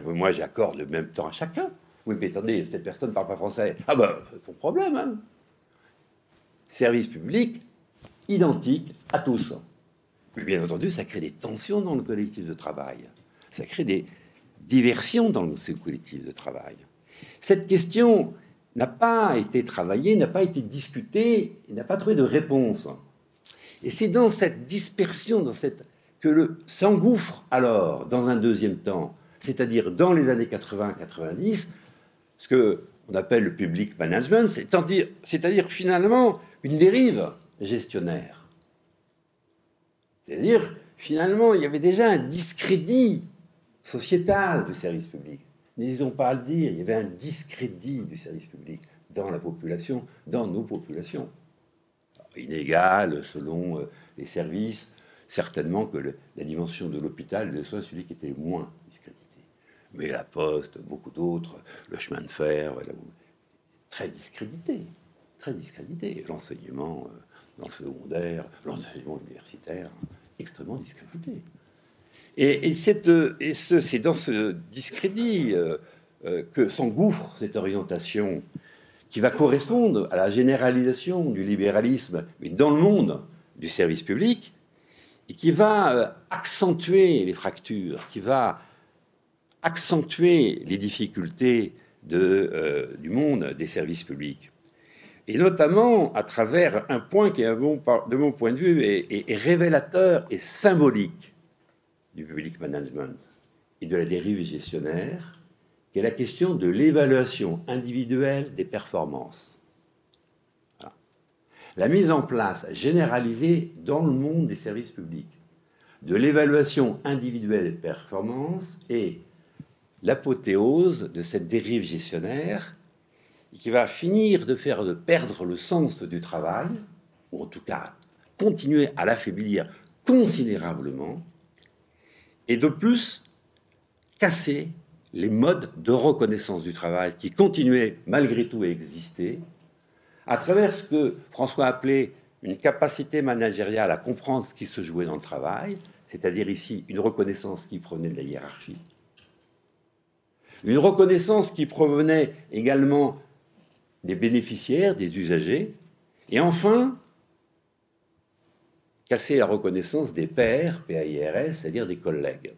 moi j'accorde le même temps à chacun. Oui, mais attendez, cette personne ne parle pas français. Ah ben, son problème. Hein. Service public, identique à tous. bien entendu, ça crée des tensions dans le collectif de travail. Ça crée des diversions dans ce collectif de travail. Cette question n'a pas été travaillée, n'a pas été discutée, n'a pas trouvé de réponse. Et c'est dans cette dispersion, dans cette que le s'engouffre alors dans un deuxième temps, c'est-à-dire dans les années 80-90, ce que on appelle le public management, c'est-à-dire finalement une dérive gestionnaire. C'est-à-dire, finalement, il y avait déjà un discrédit sociétal du service public. N'hésitons pas à le dire, il y avait un discrédit du service public dans la population, dans nos populations. inégal selon euh, les services, certainement que la dimension de l'hôpital soit celui qui était moins discrédité. Mais la poste, beaucoup d'autres, le chemin de fer, très discrédité, très discrédité. L'enseignement euh, dans le secondaire, l'enseignement universitaire, extrêmement discrédité. Et, et c'est dans ce discrédit euh, euh, que s'engouffre cette orientation qui va correspondre à la généralisation du libéralisme, mais dans le monde du service public, et qui va euh, accentuer les fractures, qui va accentuer les difficultés de, du monde des services publics et notamment à travers un point qui, de mon point de vue, est, révélateur et symbolique du public management et de la dérive gestionnaire, qui est la question de l'évaluation individuelle des performances. La mise en place généralisée dans le monde des services publics. De l'évaluation individuelle des performances est l'apothéose de cette dérive gestionnaire qui va finir de faire de perdre le sens du travail, ou en tout cas continuer à l'affaiblir considérablement, et de plus casser les modes de reconnaissance du travail qui continuaient malgré tout à exister, à travers ce que François appelait une capacité managériale à comprendre ce qui se jouait dans le travail, c'est-à-dire ici une reconnaissance qui provenait de la hiérarchie, une reconnaissance qui provenait également des bénéficiaires, des usagers, et enfin, casser la reconnaissance des pairs, PAIRS, c'est-à-dire des collègues.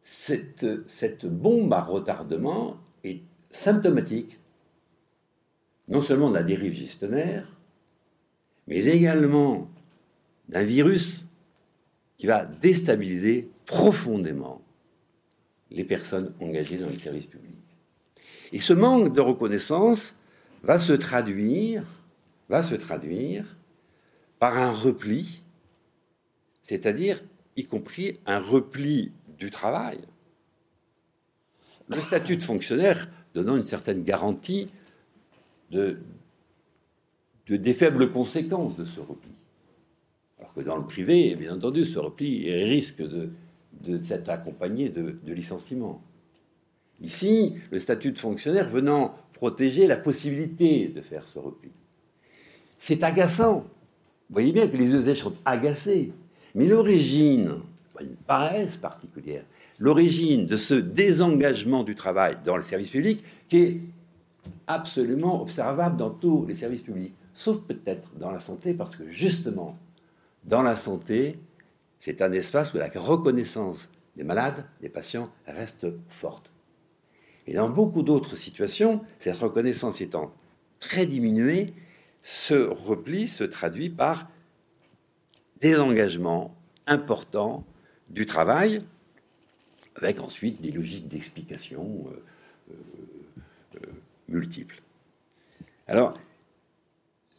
Cette, bombe à retardement symptomatique non seulement de la dérive gestionnaire, mais également d'un virus qui va déstabiliser profondément les personnes engagées dans le service public. Et ce manque de reconnaissance va se traduire, va se traduire par un repli, c'est-à-dire y compris un repli du travail. Le statut de fonctionnaire donnant une certaine garantie de, des faibles conséquences de ce repli. Alors que dans le privé, bien entendu, ce repli risque de, accompagné de, licenciements. Ici, le statut de fonctionnaire venant protéger la possibilité de faire ce repli. C'est agaçant. Vous voyez bien que les usages sont agacés. Mais l'origine, une paresse particulière, l'origine de ce désengagement du travail dans le service public, qui est absolument observable dans tous les services publics, sauf peut-être dans la santé, parce que justement, dans la santé, c'est un espace où la reconnaissance des malades, des patients, reste forte. Et dans beaucoup d'autres situations, cette reconnaissance étant très diminuée, ce repli se traduit par des engagements importants du travail, avec ensuite des logiques d'explication euh, euh, euh, multiples. Alors,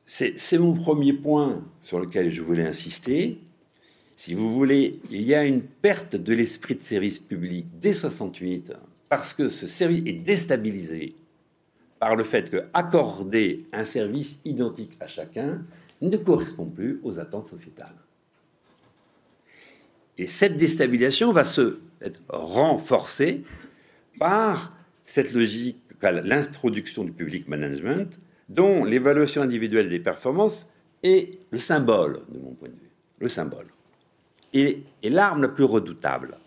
c'est mon premier point sur lequel je voulais insister. Si vous voulez, il y a une perte de l'esprit de service public dès 68 parce que ce service est déstabilisé par le fait que accorder un service identique à chacun ne correspond plus aux attentes sociétales. Et cette déstabilisation va se être renforcée par cette logique, l'introduction du public management, dont l'évaluation individuelle des performances est le symbole, de mon point de vue, le symbole, et, et l'arme la plus redoutable.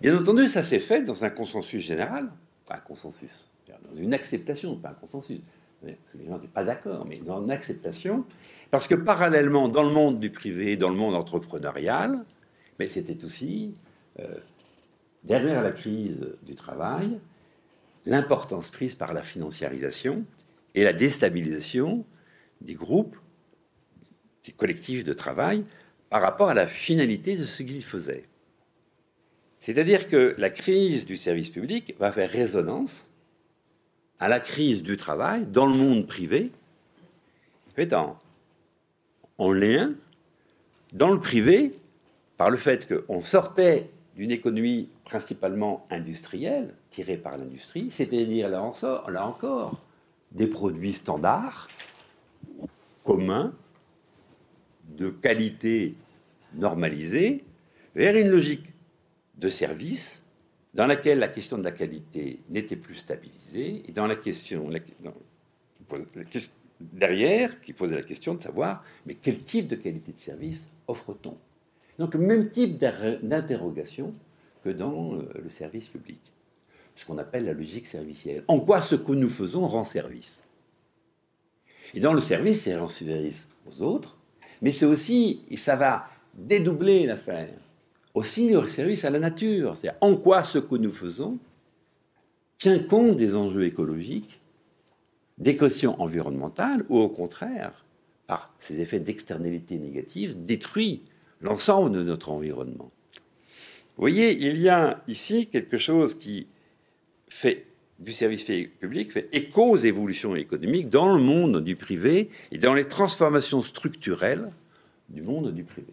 Bien entendu, ça s'est fait dans un consensus général, pas un consensus, dans une acceptation, pas un consensus. Les gens n'étaient pas d'accord, mais dans une acceptation, parce que parallèlement, dans le monde du privé, dans le monde entrepreneurial, mais c'était aussi, euh, derrière la crise du travail, l'importance prise par la financiarisation et la déstabilisation des groupes, des collectifs de travail, par rapport à la finalité de ce qu'ils faisaient. C'est-à-dire que la crise du service public va faire résonance à la crise du travail dans le monde privé, étant en lien dans le privé par le fait qu'on sortait d'une économie principalement industrielle, tirée par l'industrie, c'est-à-dire là, encore des produits standards, communs, de qualité normalisée, vers une logique de service dans laquelle la question de la qualité n'était plus stabilisée et dans la question, derrière qui posait la question de savoir mais quel type de qualité de service offre-t-on? Donc même type d'interrogation que dans euh, le service public, ce qu'on appelle la logique servicielle. En quoi ce que nous faisons rend service? Et dans le service, c'est rend service aux autres, mais c'est aussi, et ça va dédoubler l'affaire, aussi le service à la nature. C'est en quoi ce que nous faisons tient compte des enjeux écologiques, des questions environnementales, ou au contraire, par ces effets d'externalité négative, détruit l'ensemble de notre environnement. Vous voyez, il y a ici quelque chose qui fait du service public fait écho aux évolutions économiques dans le monde du privé et dans les transformations structurelles du monde du privé.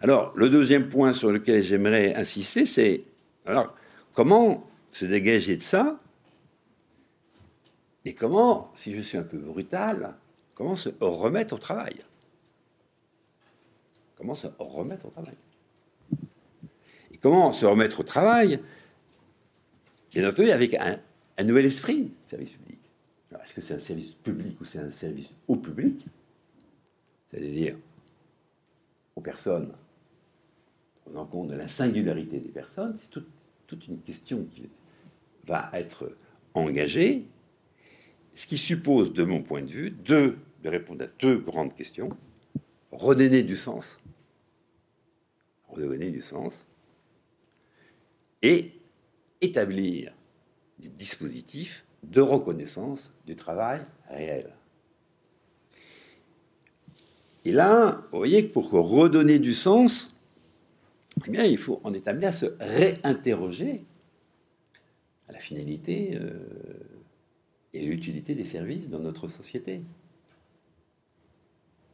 Alors, le deuxième point sur lequel j'aimerais insister, c'est alors comment se dégager de ça et comment, si je suis un peu brutal, comment se remettre au travail? Comment se remettre au travail? Et comment se remettre au travail? Bien entendu, avec un, nouvel esprit, service public. Est-ce que c'est un service public ou c'est un service au public? C'est-à-dire aux personnes en compte de la singularité des personnes, c'est toute une question qui va être engagée, ce qui suppose, de mon point de vue, de répondre à deux grandes questions. Redonner du sens, redonner du sens, et établir des dispositifs de reconnaissance du travail réel. Et là, vous voyez que pour redonner du sens, eh bien, il faut, on est amené à se réinterroger à la finalité euh, et l'utilité des services dans notre société.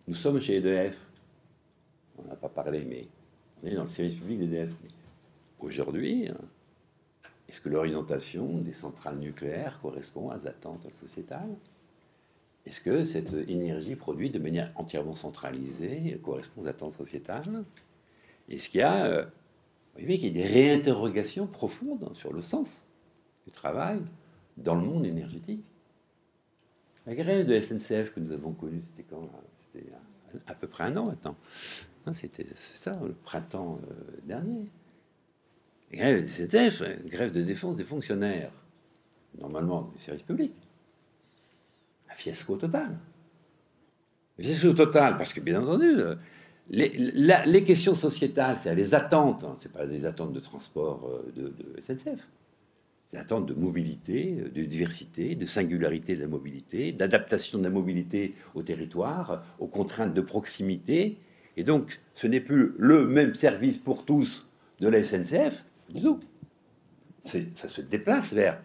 Nous sommes chez EDF. On n'a pas parlé, mais on est dans le service public d'EDF. Aujourd'hui, est-ce que l'orientation des centrales nucléaires correspond à attentes sociétales? Est-ce que cette énergie produite de manière entièrement centralisée correspond aux attentes sociétales? Est-ce qu'il y a, euh, qu'il y a des réinterrogations profondes sur le sens du travail? Dans le monde énergétique La grève de SNCF que nous avons connue, c'était quand C'était à peu près un an maintenant. Hein, c'était ça, le printemps euh, dernier. grève de SNCF, grève de défense des fonctionnaires, normalement du service public. Un fiasco total. Un fiasco total, parce que bien entendu, les, questions sociétales, c'est les attentes, hein, c'est pas des attentes de transport euh, de SNCF des attentes de mobilité, de diversité, de singularité de la mobilité, d'adaptation de la mobilité au territoire, aux contraintes de proximité. Et donc, ce n'est plus le même service pour tous de la SNCF, du tout. Ça se déplace vers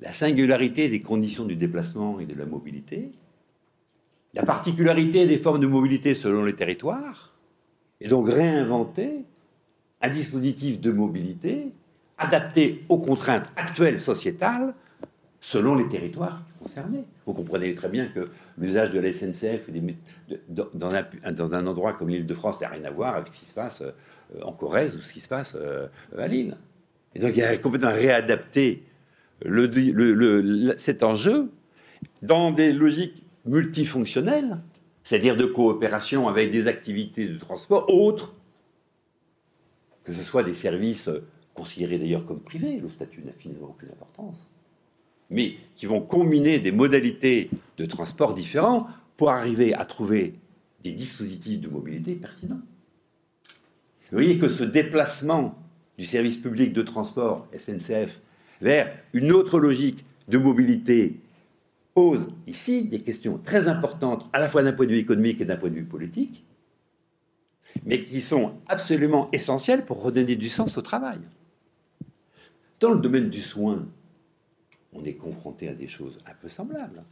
la singularité des conditions du déplacement et de la mobilité, la particularité des formes de mobilité selon les territoires, et donc réinventer un dispositif de mobilité adapté aux contraintes actuelles sociétales selon les territoires concernés. Vous comprenez très bien que l'usage de la SNCF dans un, endroit comme l'île de France n'a rien à voir avec ce qui se passe euh, en Corrèze ou ce qui se passe euh, à Lille. Et donc il a complètement réadapté le, cet enjeu dans des logiques multifonctionnelles, c'est-à-dire de coopération avec des activités de transport autres, que ce soit des services considérés d'ailleurs comme privés, le statut n'a finalement aucune importance, mais qui vont combiner des modalités de transport différents pour arriver à trouver des dispositifs de mobilité pertinents. Vous voyez que ce déplacement du service public de transport SNCF vers une autre logique de mobilité pose ici des questions très importantes, à la fois d'un point de vue économique et d'un point de vue politique, mais qui sont absolument essentielles pour redonner du sens au travail. Dans le domaine du soin, on est confronté à des choses un peu semblables.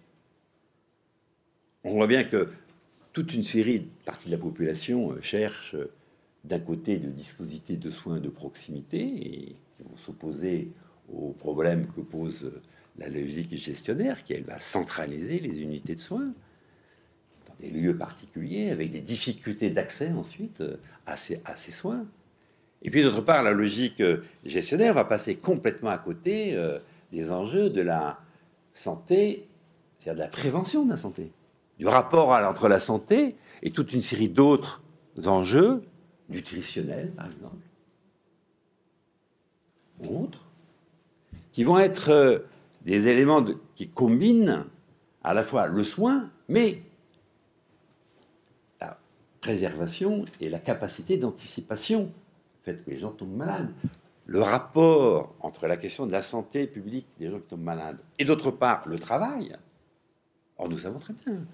On voit bien que toute une série de parties de la population euh, cherche euh, d'un côté de dispositifs de soins de proximité et qui vont s'opposer aux problèmes que pose euh, la logique gestionnaire, qui elle va centraliser les unités de soins dans des lieux particuliers, avec des difficultés d'accès ensuite à ces, à ces soins. Et puis d'autre part, la logique euh, gestionnaire va passer complètement à côté euh, des enjeux de la santé, c'est-à-dire de la prévention de la santé, du rapport entre la santé et toute une série d'autres enjeux nutritionnels, par exemple, ou autres, qui vont être euh, des éléments qui combinent à la fois le soin, mais la préservation et la capacité d'anticipation fait que les gens tombent malades. Le rapport entre la question de la santé publique des gens qui tombent malades et d'autre part le travail. Or, nous savons très bien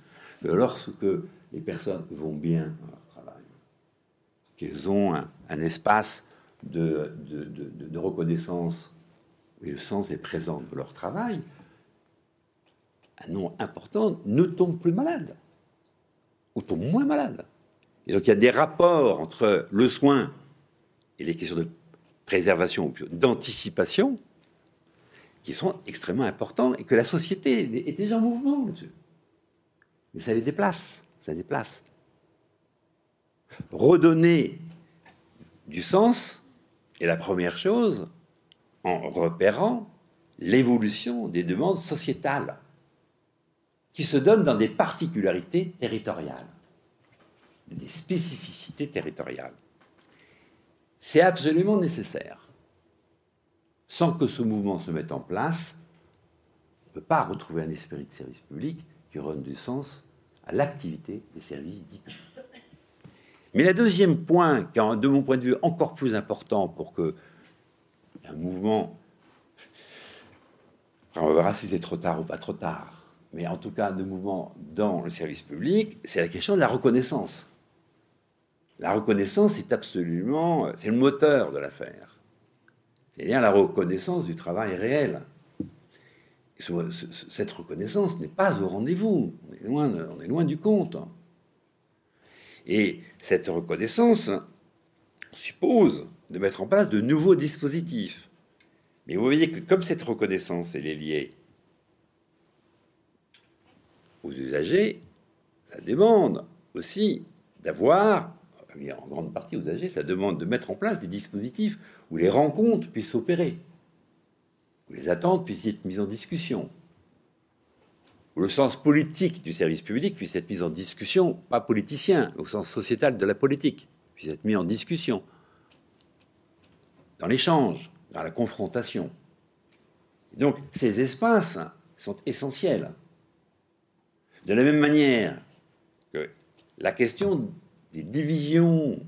que lorsque les personnes vont bien dans leur travail, qu'elles ont un, espace de, de, reconnaissance et le sens est présent de leur travail, un nombre important ne tombe plus malade ou tombe moins malade. Et donc il y a des rapports entre le soin et les questions de préservation ou d'anticipation qui sont extrêmement importants et que la société est déjà en mouvement là-dessus. Mais ça les déplace, ça déplace. Redonner du sens est la première chose en repérant l'évolution des demandes sociétales qui se donnent dans des particularités territoriales, des spécificités territoriales. C'est absolument nécessaire. Sans que ce mouvement se mette en place, on ne peut pas retrouver un esprit de service public qui donne du sens à l'activité des services dits. Mais le deuxième point, qui de mon point de vue encore plus important pour que un mouvement, on verra si c'est trop tard ou pas trop tard, mais en tout cas de mouvement dans le service public, c'est la question de la reconnaissance. La reconnaissance est absolument, c'est le moteur de l'affaire. C'est-à-dire la reconnaissance du travail réel. cette reconnaissance n'est pas au rendez-vous. On est loin, du compte. Et cette reconnaissance suppose de mettre en place de nouveaux dispositifs. Mais vous voyez que comme cette reconnaissance, est liée aux usagers, ça demande aussi d'avoir, en grande partie aux usagers, ça demande de mettre en place des dispositifs où les rencontres puissent s'opérer, où les attentes puissent être mises en discussion, où le sens politique du service public puisse être mis en discussion, pas politicien, au sens sociétal de la politique, puisse être mis en discussion, dans l'échange, dans la confrontation. Donc ces espaces sont essentiels. De la même manière que la question des divisions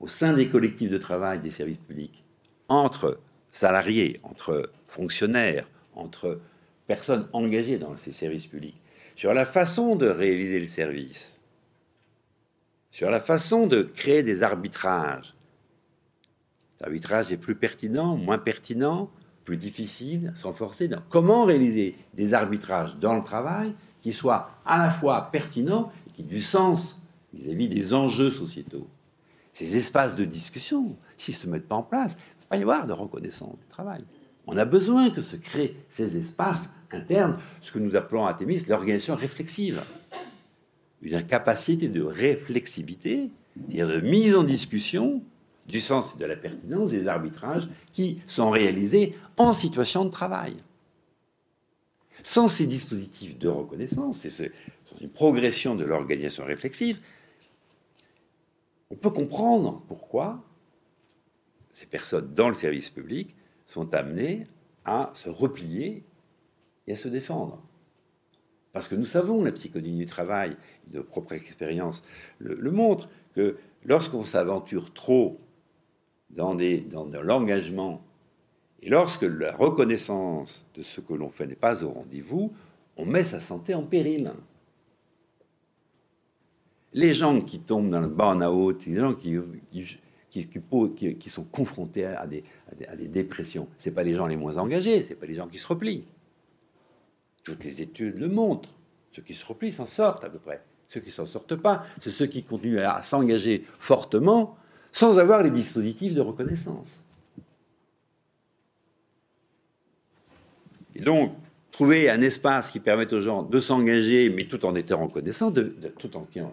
au sein des collectifs de travail des services publics entre salariés, entre fonctionnaires, entre personnes engagées dans ces services publics, sur la façon de réaliser le service, sur la façon de créer des arbitrages. L'arbitrage est plus pertinent, moins pertinent, plus difficile, sans forcer. Comment réaliser des arbitrages dans le travail qui soient à la fois pertinents qui aient du sens vis-à-vis des enjeux sociétaux Ces espaces de discussion, s'ils ne se mettent pas en place, il ne va y avoir de reconnaissance du travail. On a besoin que se créent ces espaces internes, ce que nous appelons à Thémis l'organisation réflexive. Une capacité de réflexivité, c'est-à-dire de mise en discussion du sens et de la pertinence des arbitrages qui sont réalisés en situation de travail. Sans ces dispositifs de reconnaissance et une progression de l'organisation réflexive, on peut comprendre pourquoi ces personnes dans le service public sont amenés à se replier et à se défendre. Parce que nous savons, la psychologie du travail, de propre expérience le, montre, que lorsqu'on s'aventure trop dans l'engagement, et lorsque la reconnaissance de ce que l'on fait n'est pas au rendez-vous, on met sa santé en péril. Les gens qui tombent dans le burn-out, les gens qui, qui, sont confrontés à des, dépressions. Ce pas les gens les moins engagés, ce pas les gens qui se replient. Toutes les études le montrent. Ceux qui se replient s'en sortent à peu près. Ceux qui s'en sortent pas, c'est ceux qui continuent à s'engager fortement sans avoir les dispositifs de reconnaissance. Et donc, trouver un espace qui permette aux gens de s'engager, mais tout en étant reconnaissants, tout en, en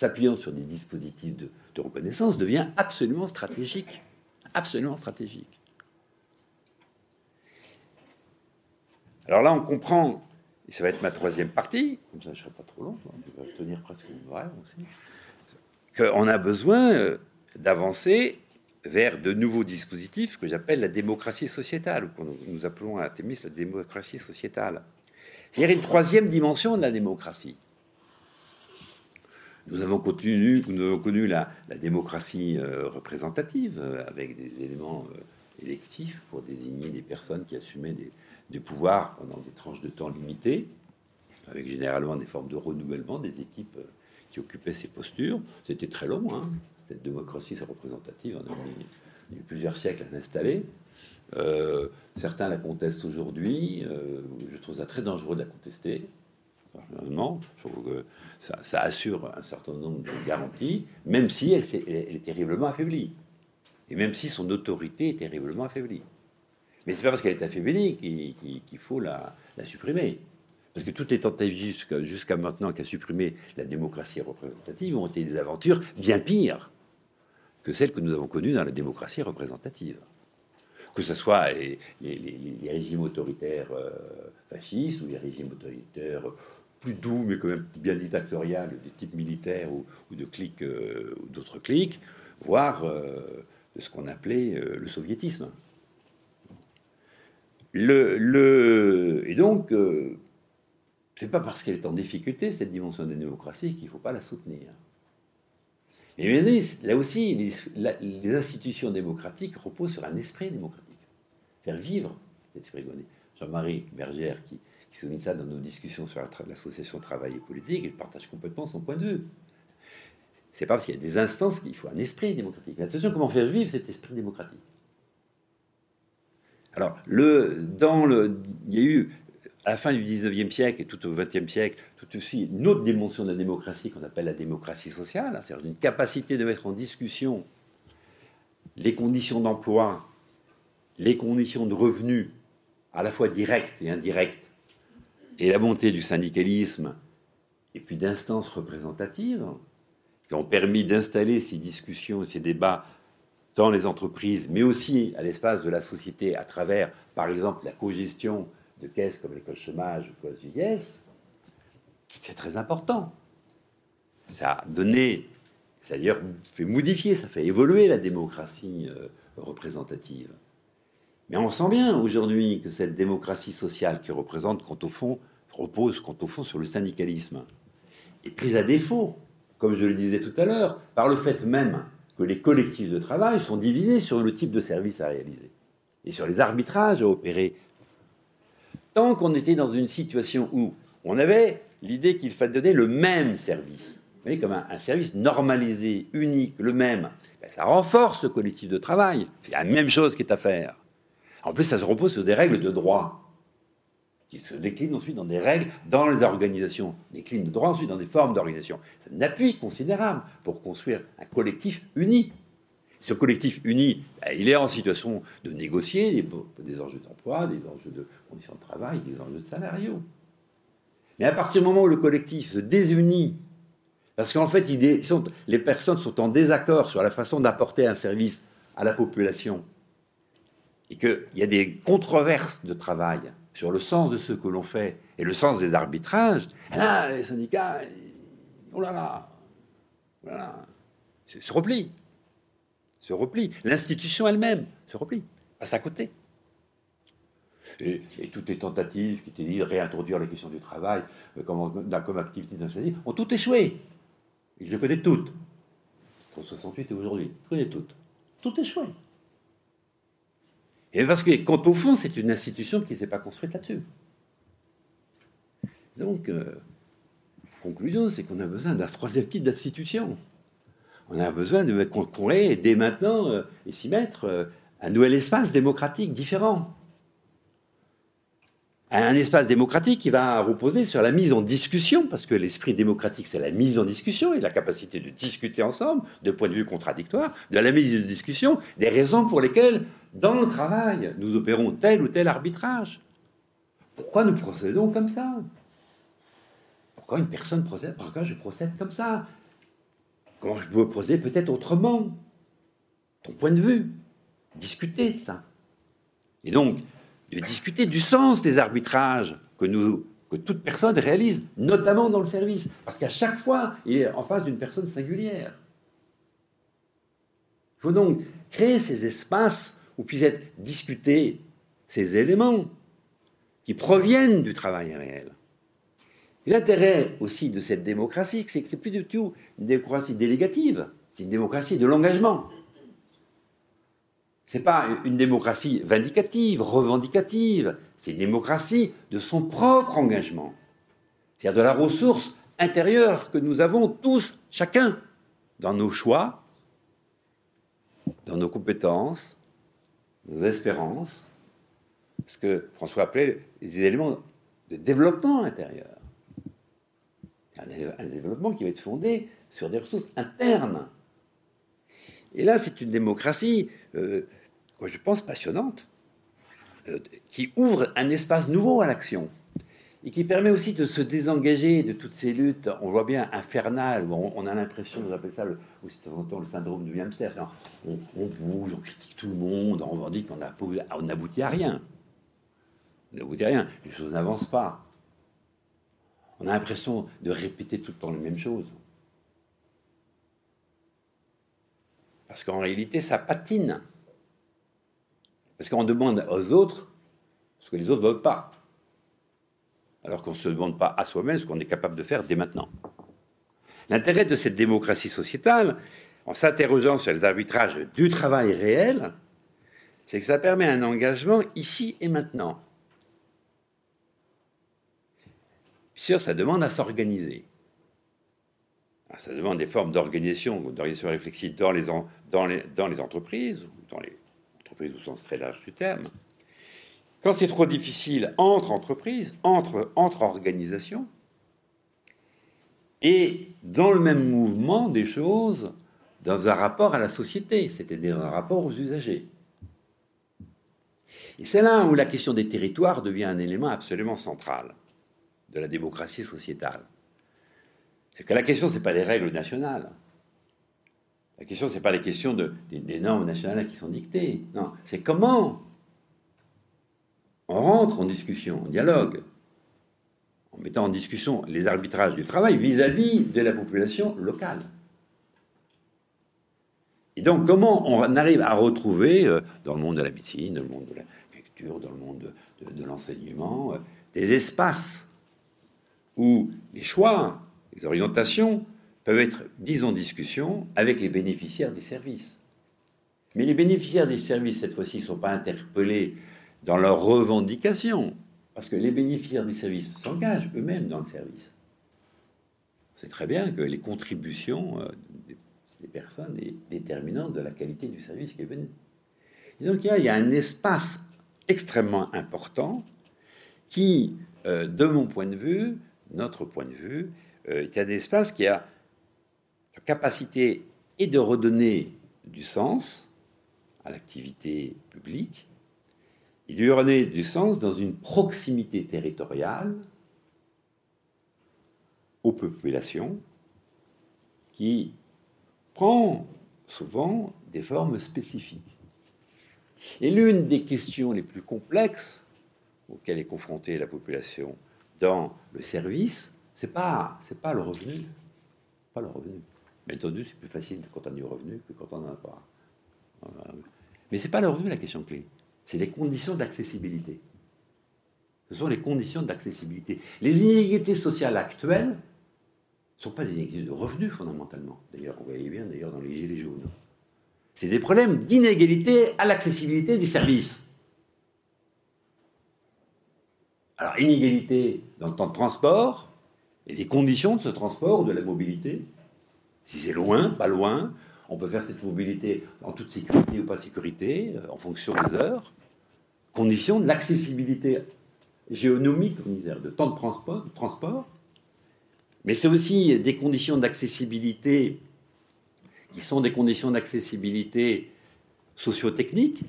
s'appuyant sur des dispositifs de, reconnaissance devient absolument stratégique. Absolument stratégique. Alors là, on comprend, et ça va être ma troisième partie, comme ça je ne serai pas trop long, je vais tenir presque une vraie aussi, qu'on a besoin euh, d'avancer vers de nouveaux dispositifs que j'appelle la démocratie sociétale, ou que nous appelons à Thémis la démocratie sociétale. C'est-à-dire une troisième dimension de la démocratie. Nous avons, nous avons connu la, démocratie euh, représentative euh, avec des éléments euh, électifs pour désigner des personnes qui assumaient des, pouvoirs pendant des tranches de temps limitées, avec généralement des formes de renouvellement des équipes qui occupaient ces postures. C'était très long, hein. Cette démocratie représentative, on a mis, plusieurs siècles à l'installer. certains la contestent aujourd'hui. je trouve ça très dangereux de la contester. Je trouve que ça, assure un certain nombre de garanties, même si elle, est, terriblement affaiblie. Et même si son autorité est terriblement affaiblie. Mais c'est pas parce qu'elle est affaiblie qu'il faut la, supprimer. Parce que toutes les tentatives jusqu'à maintenant qu'à supprimer la démocratie représentative ont été des aventures bien pires que celles que nous avons connues dans la démocratie représentative. Que ce soit les, régimes autoritaires euh, fascistes ou les régimes autoritaires plus doux, mais quand même bien dictatorial, des types militaires ou, de clics euh, ou d'autres clics, voire euh, de ce qu'on appelait le soviétisme. Et donc, c'est pas parce qu'elle est en difficulté, cette dimension de la démocratie, qu'il ne faut pas la soutenir. Mais là aussi, les, institutions démocratiques reposent sur un esprit démocratique. Faire vivre cet esprit. Jean-Marie Bergère, qui, qui souligne ça dans nos discussions sur l'association travail et politique, il partage complètement son point de vue. C'est pas parce qu'il y a des instances qu'il faut un esprit démocratique. Mais attention, comment faire vivre cet esprit démocratique? Alors, le, dans le, il y a eu à la fin du 19e siècle et tout au 20e siècle, tout aussi une autre dimension de la démocratie qu'on appelle la démocratie sociale, hein, c'est-à-dire une capacité de mettre en discussion les conditions d'emploi, les conditions de revenus, à la fois directes et indirectes, et la montée du syndicalisme, et puis d'instances représentatives, qui ont permis d'installer ces discussions et ces débats dans les entreprises, mais aussi à l'espace de la société à travers, par exemple, la cogestion de caisses comme l'école chômage ou caisse vieillesse, c'est très important. Ça a donné, ça d'ailleurs fait modifier, ça fait évoluer la démocratie euh, représentative. Mais on sent bien aujourd'hui que cette démocratie sociale qui représente, quant au fond, repose, quant au fond, sur le syndicalisme, est prise à défaut, comme je le disais tout à l'heure, par le fait même que les collectifs de travail sont divisés sur le type de service à réaliser et sur les arbitrages à opérer. Tant qu'on était dans une situation où on avait l'idée qu'il fallait donner le même service, vous comme un, service normalisé, unique, le même, ben, ça renforce le collectif de travail. C'est la même chose qui est à faire. En plus, ça se repose sur des règles de droit qui se déclinent ensuite dans des règles dans les organisations, déclinent de droit ensuite dans des formes d'organisation. C'est un appui considérable pour construire un collectif uni. Ce collectif uni, ben, il est en situation de négocier des, enjeux d'emploi, des enjeux de conditions de travail, des enjeux de salariaux. Mais à partir du moment où le collectif se désunit, parce qu'en fait, les personnes sont en désaccord sur la façon d'apporter un service à la population, et qu'il y a des controverses de travail sur le sens de ce que l'on fait et le sens des arbitrages, là, les syndicats, oh là là, voilà, se replient, se replient. L'institution elle-même se replie, à sa côté. Et, toutes les tentatives qui étaient dit de réintroduire la question du travail euh, comme, comme activité d'initiative ont toutes échoué. je connais toutes. Pour 68 et aujourd'hui, je connais toutes. Tout échoué. Et parce que, quant au fond, c'est une institution qui ne s'est pas construite là-dessus. Donc, euh, conclusion, c'est qu'on a besoin d'un troisième type d'institution. On a besoin de qu'on ait dès maintenant euh, et s'y mettre euh, un nouvel espace démocratique différent. Un espace démocratique qui va reposer sur la mise en discussion, parce que l'esprit démocratique, c'est la mise en discussion et la capacité de discuter ensemble, de points de vue contradictoires, de la mise en discussion des raisons pour lesquelles, dans le travail, nous opérons tel ou tel arbitrage. Pourquoi nous procédons comme ça? Pourquoi une personne procède Pourquoi je procède comme ça? Comment je peux procéder peut-être autrement? Ton point de vue. Discuter ça. Et donc, de discuter du sens des arbitrages que, nous, que toute personne réalise, notamment dans le service. Parce qu'à chaque fois, il est en face d'une personne singulière. Il faut donc créer ces espaces où puissent être discutés ces éléments qui proviennent du travail réel. L'intérêt aussi de cette démocratie, c'est que c'est plus du tout une démocratie délégative, c'est une démocratie de l'engagement n'est pas une démocratie vindicative, revendicative, c'est une démocratie de son propre engagement. C'est-à-dire de la ressource intérieure que nous avons tous, chacun, dans nos choix, dans nos compétences, nos espérances, ce que François appelait des éléments de développement intérieur. Un, développement qui va être fondé sur des ressources internes. Et là, c'est une démocratie euh, je pense, passionnante, euh, qui ouvre un espace nouveau à l'action et qui permet aussi de se désengager de toutes ces luttes, on voit bien, infernales, on, a l'impression, vous appelez ça aussi de temps en temps le syndrome du hamster, on, on, bouge, on critique tout le monde, on dit qu'on n'aboutit à rien. On n'aboutit à rien, les choses n'avancent pas. On a l'impression de répéter tout le temps les mêmes choses. Parce qu'en réalité, ça patine. Parce qu'on demande aux autres ce que les autres ne veulent pas. Alors qu'on ne se demande pas à soi-même ce qu'on est capable de faire dès maintenant. L'intérêt de cette démocratie sociétale, en s'interrogeant sur les arbitrages du travail réel, c'est que ça permet un engagement ici et maintenant. Bien sûr, ça demande à s'organiser. Ça demande des formes d'organisation, d'organisation réflexive dans les, dans les, dans les entreprises, dans les au sens très large du terme. quand c'est trop difficile entre entreprises, entre, organisations, et dans le même mouvement des choses, dans un rapport à la société, c'est-à-dire un rapport aux usagers. C'est là où la question des territoires devient un élément absolument central de la démocratie sociétale. C'est que la question, ce n'est pas les règles nationales. La question, ce n'est pas les questions de, des, normes nationales qui sont dictées. Non, c'est comment on rentre en discussion, en dialogue, en mettant en discussion les arbitrages du travail vis-à-vis de la population locale. Et donc, comment on arrive à retrouver, euh, dans le monde de la médecine, dans le monde de la culture, dans le monde de, l'enseignement, euh, des espaces où les choix, les orientations peuvent être mises en discussion avec les bénéficiaires des services. Mais les bénéficiaires des services, cette fois-ci, ne sont pas interpellés dans leurs revendications, parce que les bénéficiaires des services s'engagent eux-mêmes dans le service. C'est très bien que les contributions euh, des personnes est déterminante de la qualité du service qui est venu. Donc il y, a, un espace extrêmement important qui, euh, de mon point de vue, notre point de vue, euh, est un espace qui a la capacité et de redonner du sens à l'activité publique, il lui redonner du sens dans une proximité territoriale aux populations qui prend souvent des formes spécifiques. Et l'une des questions les plus complexes auxquelles est confrontée la population dans le service, c'est pas c'est pas le revenu, pas le revenu. Mais entendu, c'est plus facile quand on a du revenu que quand on n'en a pas. Mais c'est pas le revenu la question clé c'est les conditions d'accessibilité. Ce sont les conditions d'accessibilité. Les inégalités sociales actuelles ne sont pas des inégalités de revenus fondamentalement. D'ailleurs, vous voyez bien d'ailleurs dans les gilets jaunes. C'est des problèmes d'inégalité à l'accessibilité du service. Alors, inégalité dans le temps de transport et des conditions de ce transport ou de la mobilité. Si c'est loin, pas loin, on peut faire cette mobilité en toute sécurité ou pas sécurité, euh, en fonction des heures. Condition de l'accessibilité géonomique, de temps de transport, de transport. Mais c'est aussi des conditions d'accessibilité qui sont des conditions d'accessibilité socio-techniques.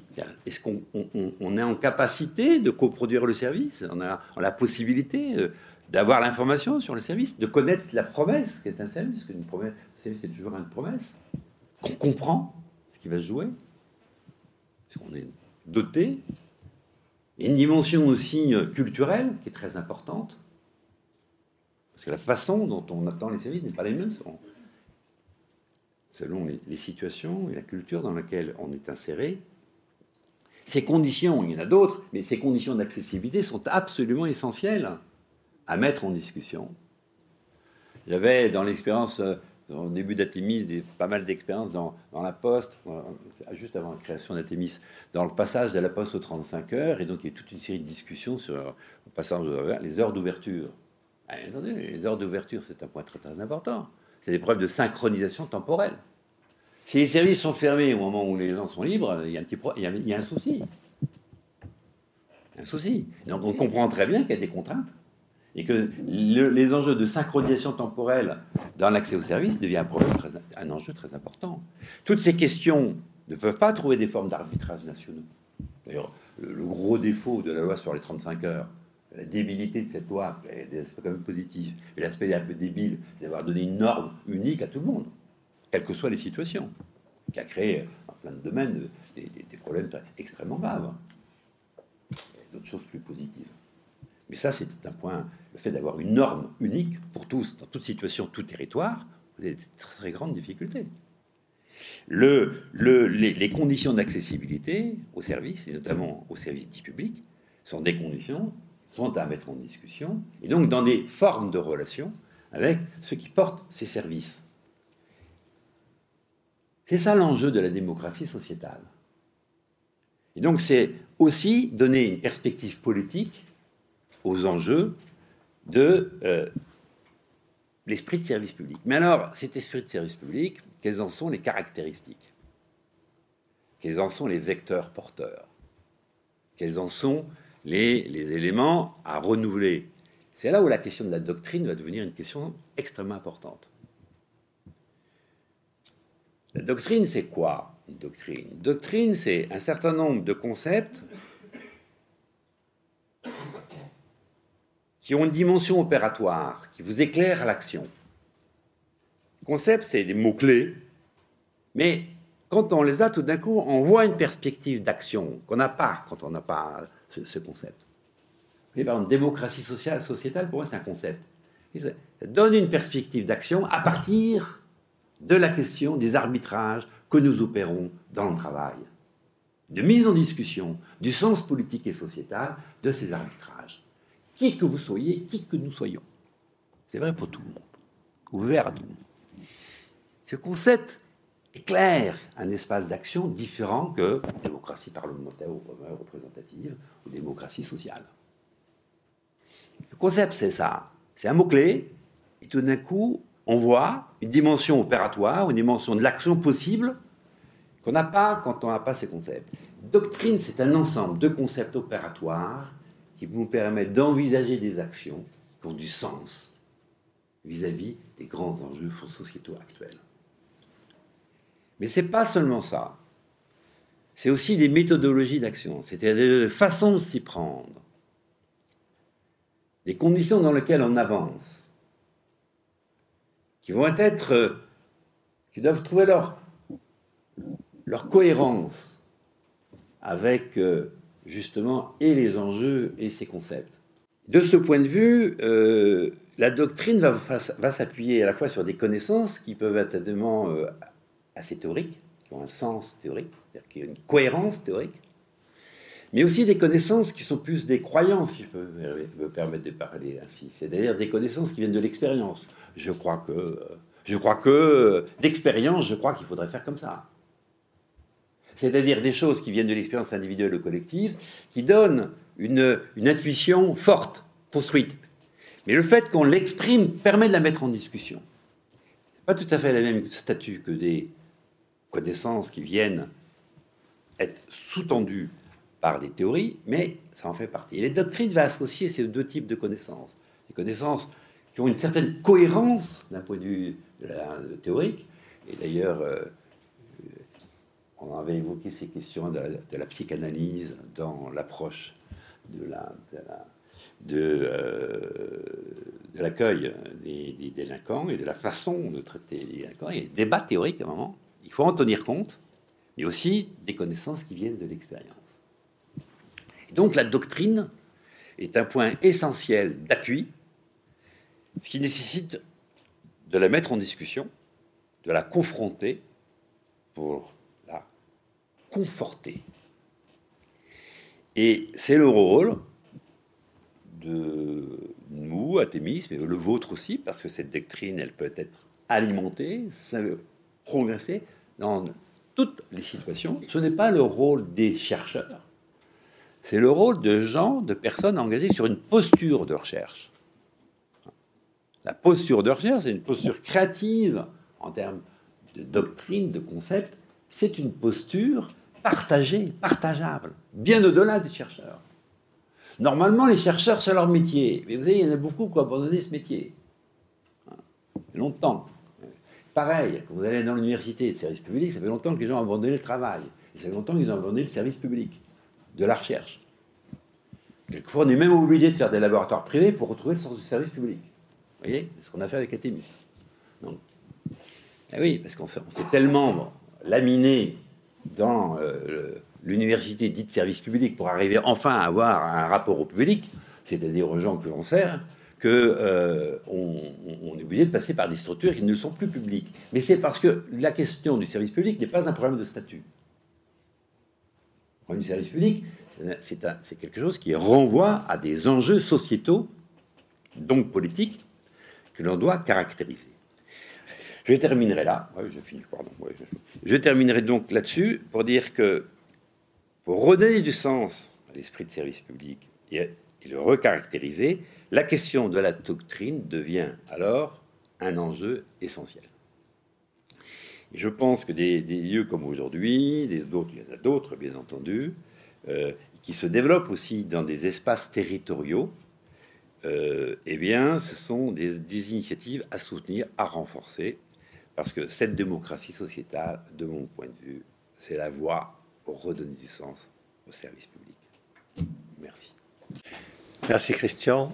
Est-ce qu'on est en capacité de coproduire le service? On a, la possibilité euh, d'avoir l'information sur le service, de connaître la promesse qui est un service, parce qu'une promesse, c'est toujours une promesse qu'on comprend ce qui va se jouer, parce qu'on est doté. Et une dimension aussi euh, culturelle qui est très importante, parce que la façon dont on attend les services n'est pas la même selon, les, situations et la culture dans laquelle on est inséré. Ces conditions, il y en a d'autres, mais ces conditions d'accessibilité sont absolument essentielles à mettre en discussion. J'avais dans l'expérience euh, au début d'Athémis, pas mal d'expériences dans, la Poste, juste avant la création d'Athémis, dans le passage de la Poste aux 35 heures, et donc il y a toute une série de discussions sur le passage les heures d'ouverture. Ah, les heures d'ouverture, c'est un point très très important. C'est des problèmes de synchronisation temporelle. Si les services sont fermés au moment où les gens sont libres, il y a un, petit souci. Un souci. Donc on comprend très bien qu'il y a des contraintes et que les enjeux de synchronisation temporelle dans l'accès aux services devient un, problème un enjeu très important. Toutes ces questions ne peuvent pas trouver des formes d'arbitrage nationaux. D'ailleurs, le, gros défaut de la loi sur les 35 heures, la débilité de cette loi, aspects quand même positifs, et l'aspect un peu débile, c'est d'avoir donné une norme unique à tout le monde, quelles que soient les situations, qui a créé en plein de domaines des, des problèmes extrêmement graves. D'autres choses plus positives. Mais ça, c'est un point, le fait d'avoir une norme unique pour tous, dans toute situation, tout territoire, vous avez de très grandes difficultés. Le, les, conditions d'accessibilité aux services, et notamment aux services dits publics, sont des conditions, sont à mettre en discussion, et donc dans des formes de relations avec ceux qui portent ces services. C'est ça l'enjeu de la démocratie sociétale. Et donc c'est aussi donner une perspective politique aux enjeux de euh, l'esprit de service public. Mais alors, cet esprit de service public, quelles en sont les caractéristiques? Quels en sont les vecteurs porteurs? Quelles en sont les éléments à renouveler? C'est là où la question de la doctrine va devenir une question extrêmement importante. La doctrine, c'est quoi? Une doctrine doctrine, c'est un certain nombre de concepts qui ont une dimension opératoire, qui vous éclairent l'action. Concept, c'est des mots-clés, mais quand on les a, tout d'un coup, on voit une perspective d'action qu'on n'a pas quand on n'a pas ce, concept. Vous par exemple, démocratie sociale, sociétale, pour moi, c'est un concept. Ça donne une perspective d'action à partir de la question des arbitrages que nous opérons dans le travail, de mise en discussion du sens politique et sociétal de ces arbitrages. Qui que vous soyez, qui que nous soyons. C'est vrai pour tout le monde, ouvert à tout le monde. Ce concept éclaire un espace d'action différent que démocratie parlementaire ou représentative ou démocratie sociale. Le concept, c'est ça. C'est un mot-clé, et tout d'un coup, on voit une dimension opératoire, une dimension de l'action possible qu'on n'a pas quand on n'a pas ces concepts. Doctrine, c'est un ensemble de concepts opératoires qui nous permettent d'envisager des actions qui ont du sens vis-à-vis des grands enjeux sociétaux actuels. Mais ce n'est pas seulement ça. C'est aussi des méthodologies d'action, c'est-à-dire des façons de s'y prendre, des conditions dans lesquelles on avance, qui vont être, euh, qui doivent trouver leur, leur cohérence avec euh, justement et les enjeux et ces concepts. De ce point de vue, euh, la doctrine va, s'appuyer à la fois sur des connaissances qui peuvent être assez théoriques, qui ont un sens théorique, c'est-à-dire qu'il y a une cohérence théorique, mais aussi des connaissances qui sont plus des croyances, si je peux me permettre de parler ainsi. C'est-à-dire des connaissances qui viennent de l'expérience. Je crois que, je crois que, d'expérience, je crois qu'il faudrait faire comme ça. C'est-à-dire des choses qui viennent de l'expérience individuelle ou collective, qui donnent une, intuition forte, construite. Mais le fait qu'on l'exprime permet de la mettre en discussion. C'est pas tout à fait le même statut que des connaissances qui viennent être sous-tendues par des théories, mais ça en fait partie. Et les doctrines vont associer ces deux types de connaissances. Des connaissances qui ont une certaine cohérence d'un point de vue théorique, et d'ailleurs, euh, on avait évoqué ces questions de la, psychanalyse dans l'approche de euh, l'accueil des, des, délinquants et de la façon de traiter les délinquants. Il y a des débats théoriques à un moment. Il faut en tenir compte, mais aussi des connaissances qui viennent de l'expérience. Donc la doctrine est un point essentiel d'appui, ce qui nécessite de la mettre en discussion, de la confronter pour la conforter. Et c'est le rôle de nous, athémisme, et le vôtre aussi, parce que cette doctrine, elle peut être alimentée, progresser dans toutes les situations. Ce n'est pas le rôle des chercheurs, c'est le rôle de gens, de personnes engagées sur une posture de recherche. La posture de recherche, c'est une posture créative en termes de doctrine, de concept. C'est une posture partagée, partageable, bien au-delà des chercheurs. Normalement, les chercheurs, c'est leur métier. Mais vous savez, il y en a beaucoup qui ont abandonné ce métier. Longtemps. Pareil, quand vous allez dans l'université de service public, ça fait longtemps que les gens ont abandonné le travail. Et ça fait longtemps qu'ils ont abandonné le service public, de la recherche. Quelquefois, on est même obligé de faire des laboratoires privés pour retrouver le sens du service public. Vous voyez ce qu'on a fait avec Atémis. Donc, eh oui, parce qu'on s'est tellement laminé dans euh, l'université dite service public pour arriver enfin à avoir un rapport au public, c'est-à-dire aux gens que l'on sert, qu'on euh, on est obligé de passer par des structures qui ne sont plus publiques. Mais c'est parce que la question du service public n'est pas un problème de statut. Le problème du service public, c'est quelque chose qui renvoie à des enjeux sociétaux, donc politiques, que l'on doit caractériser. Je terminerai là. je finis, pardon. je, terminerai donc là-dessus pour dire que pour redonner du sens à l'esprit de service public et le recaractériser, la question de la doctrine devient alors un enjeu essentiel. je pense que des, lieux comme aujourd'hui, il y en a d'autres bien entendu, euh, qui se développent aussi dans des espaces territoriaux, euh, eh bien, ce sont des, des, initiatives à soutenir, à renforcer, parce que cette démocratie sociétale, de mon point de vue, c'est la voie pour redonner du sens au service public. Merci. Merci Christian.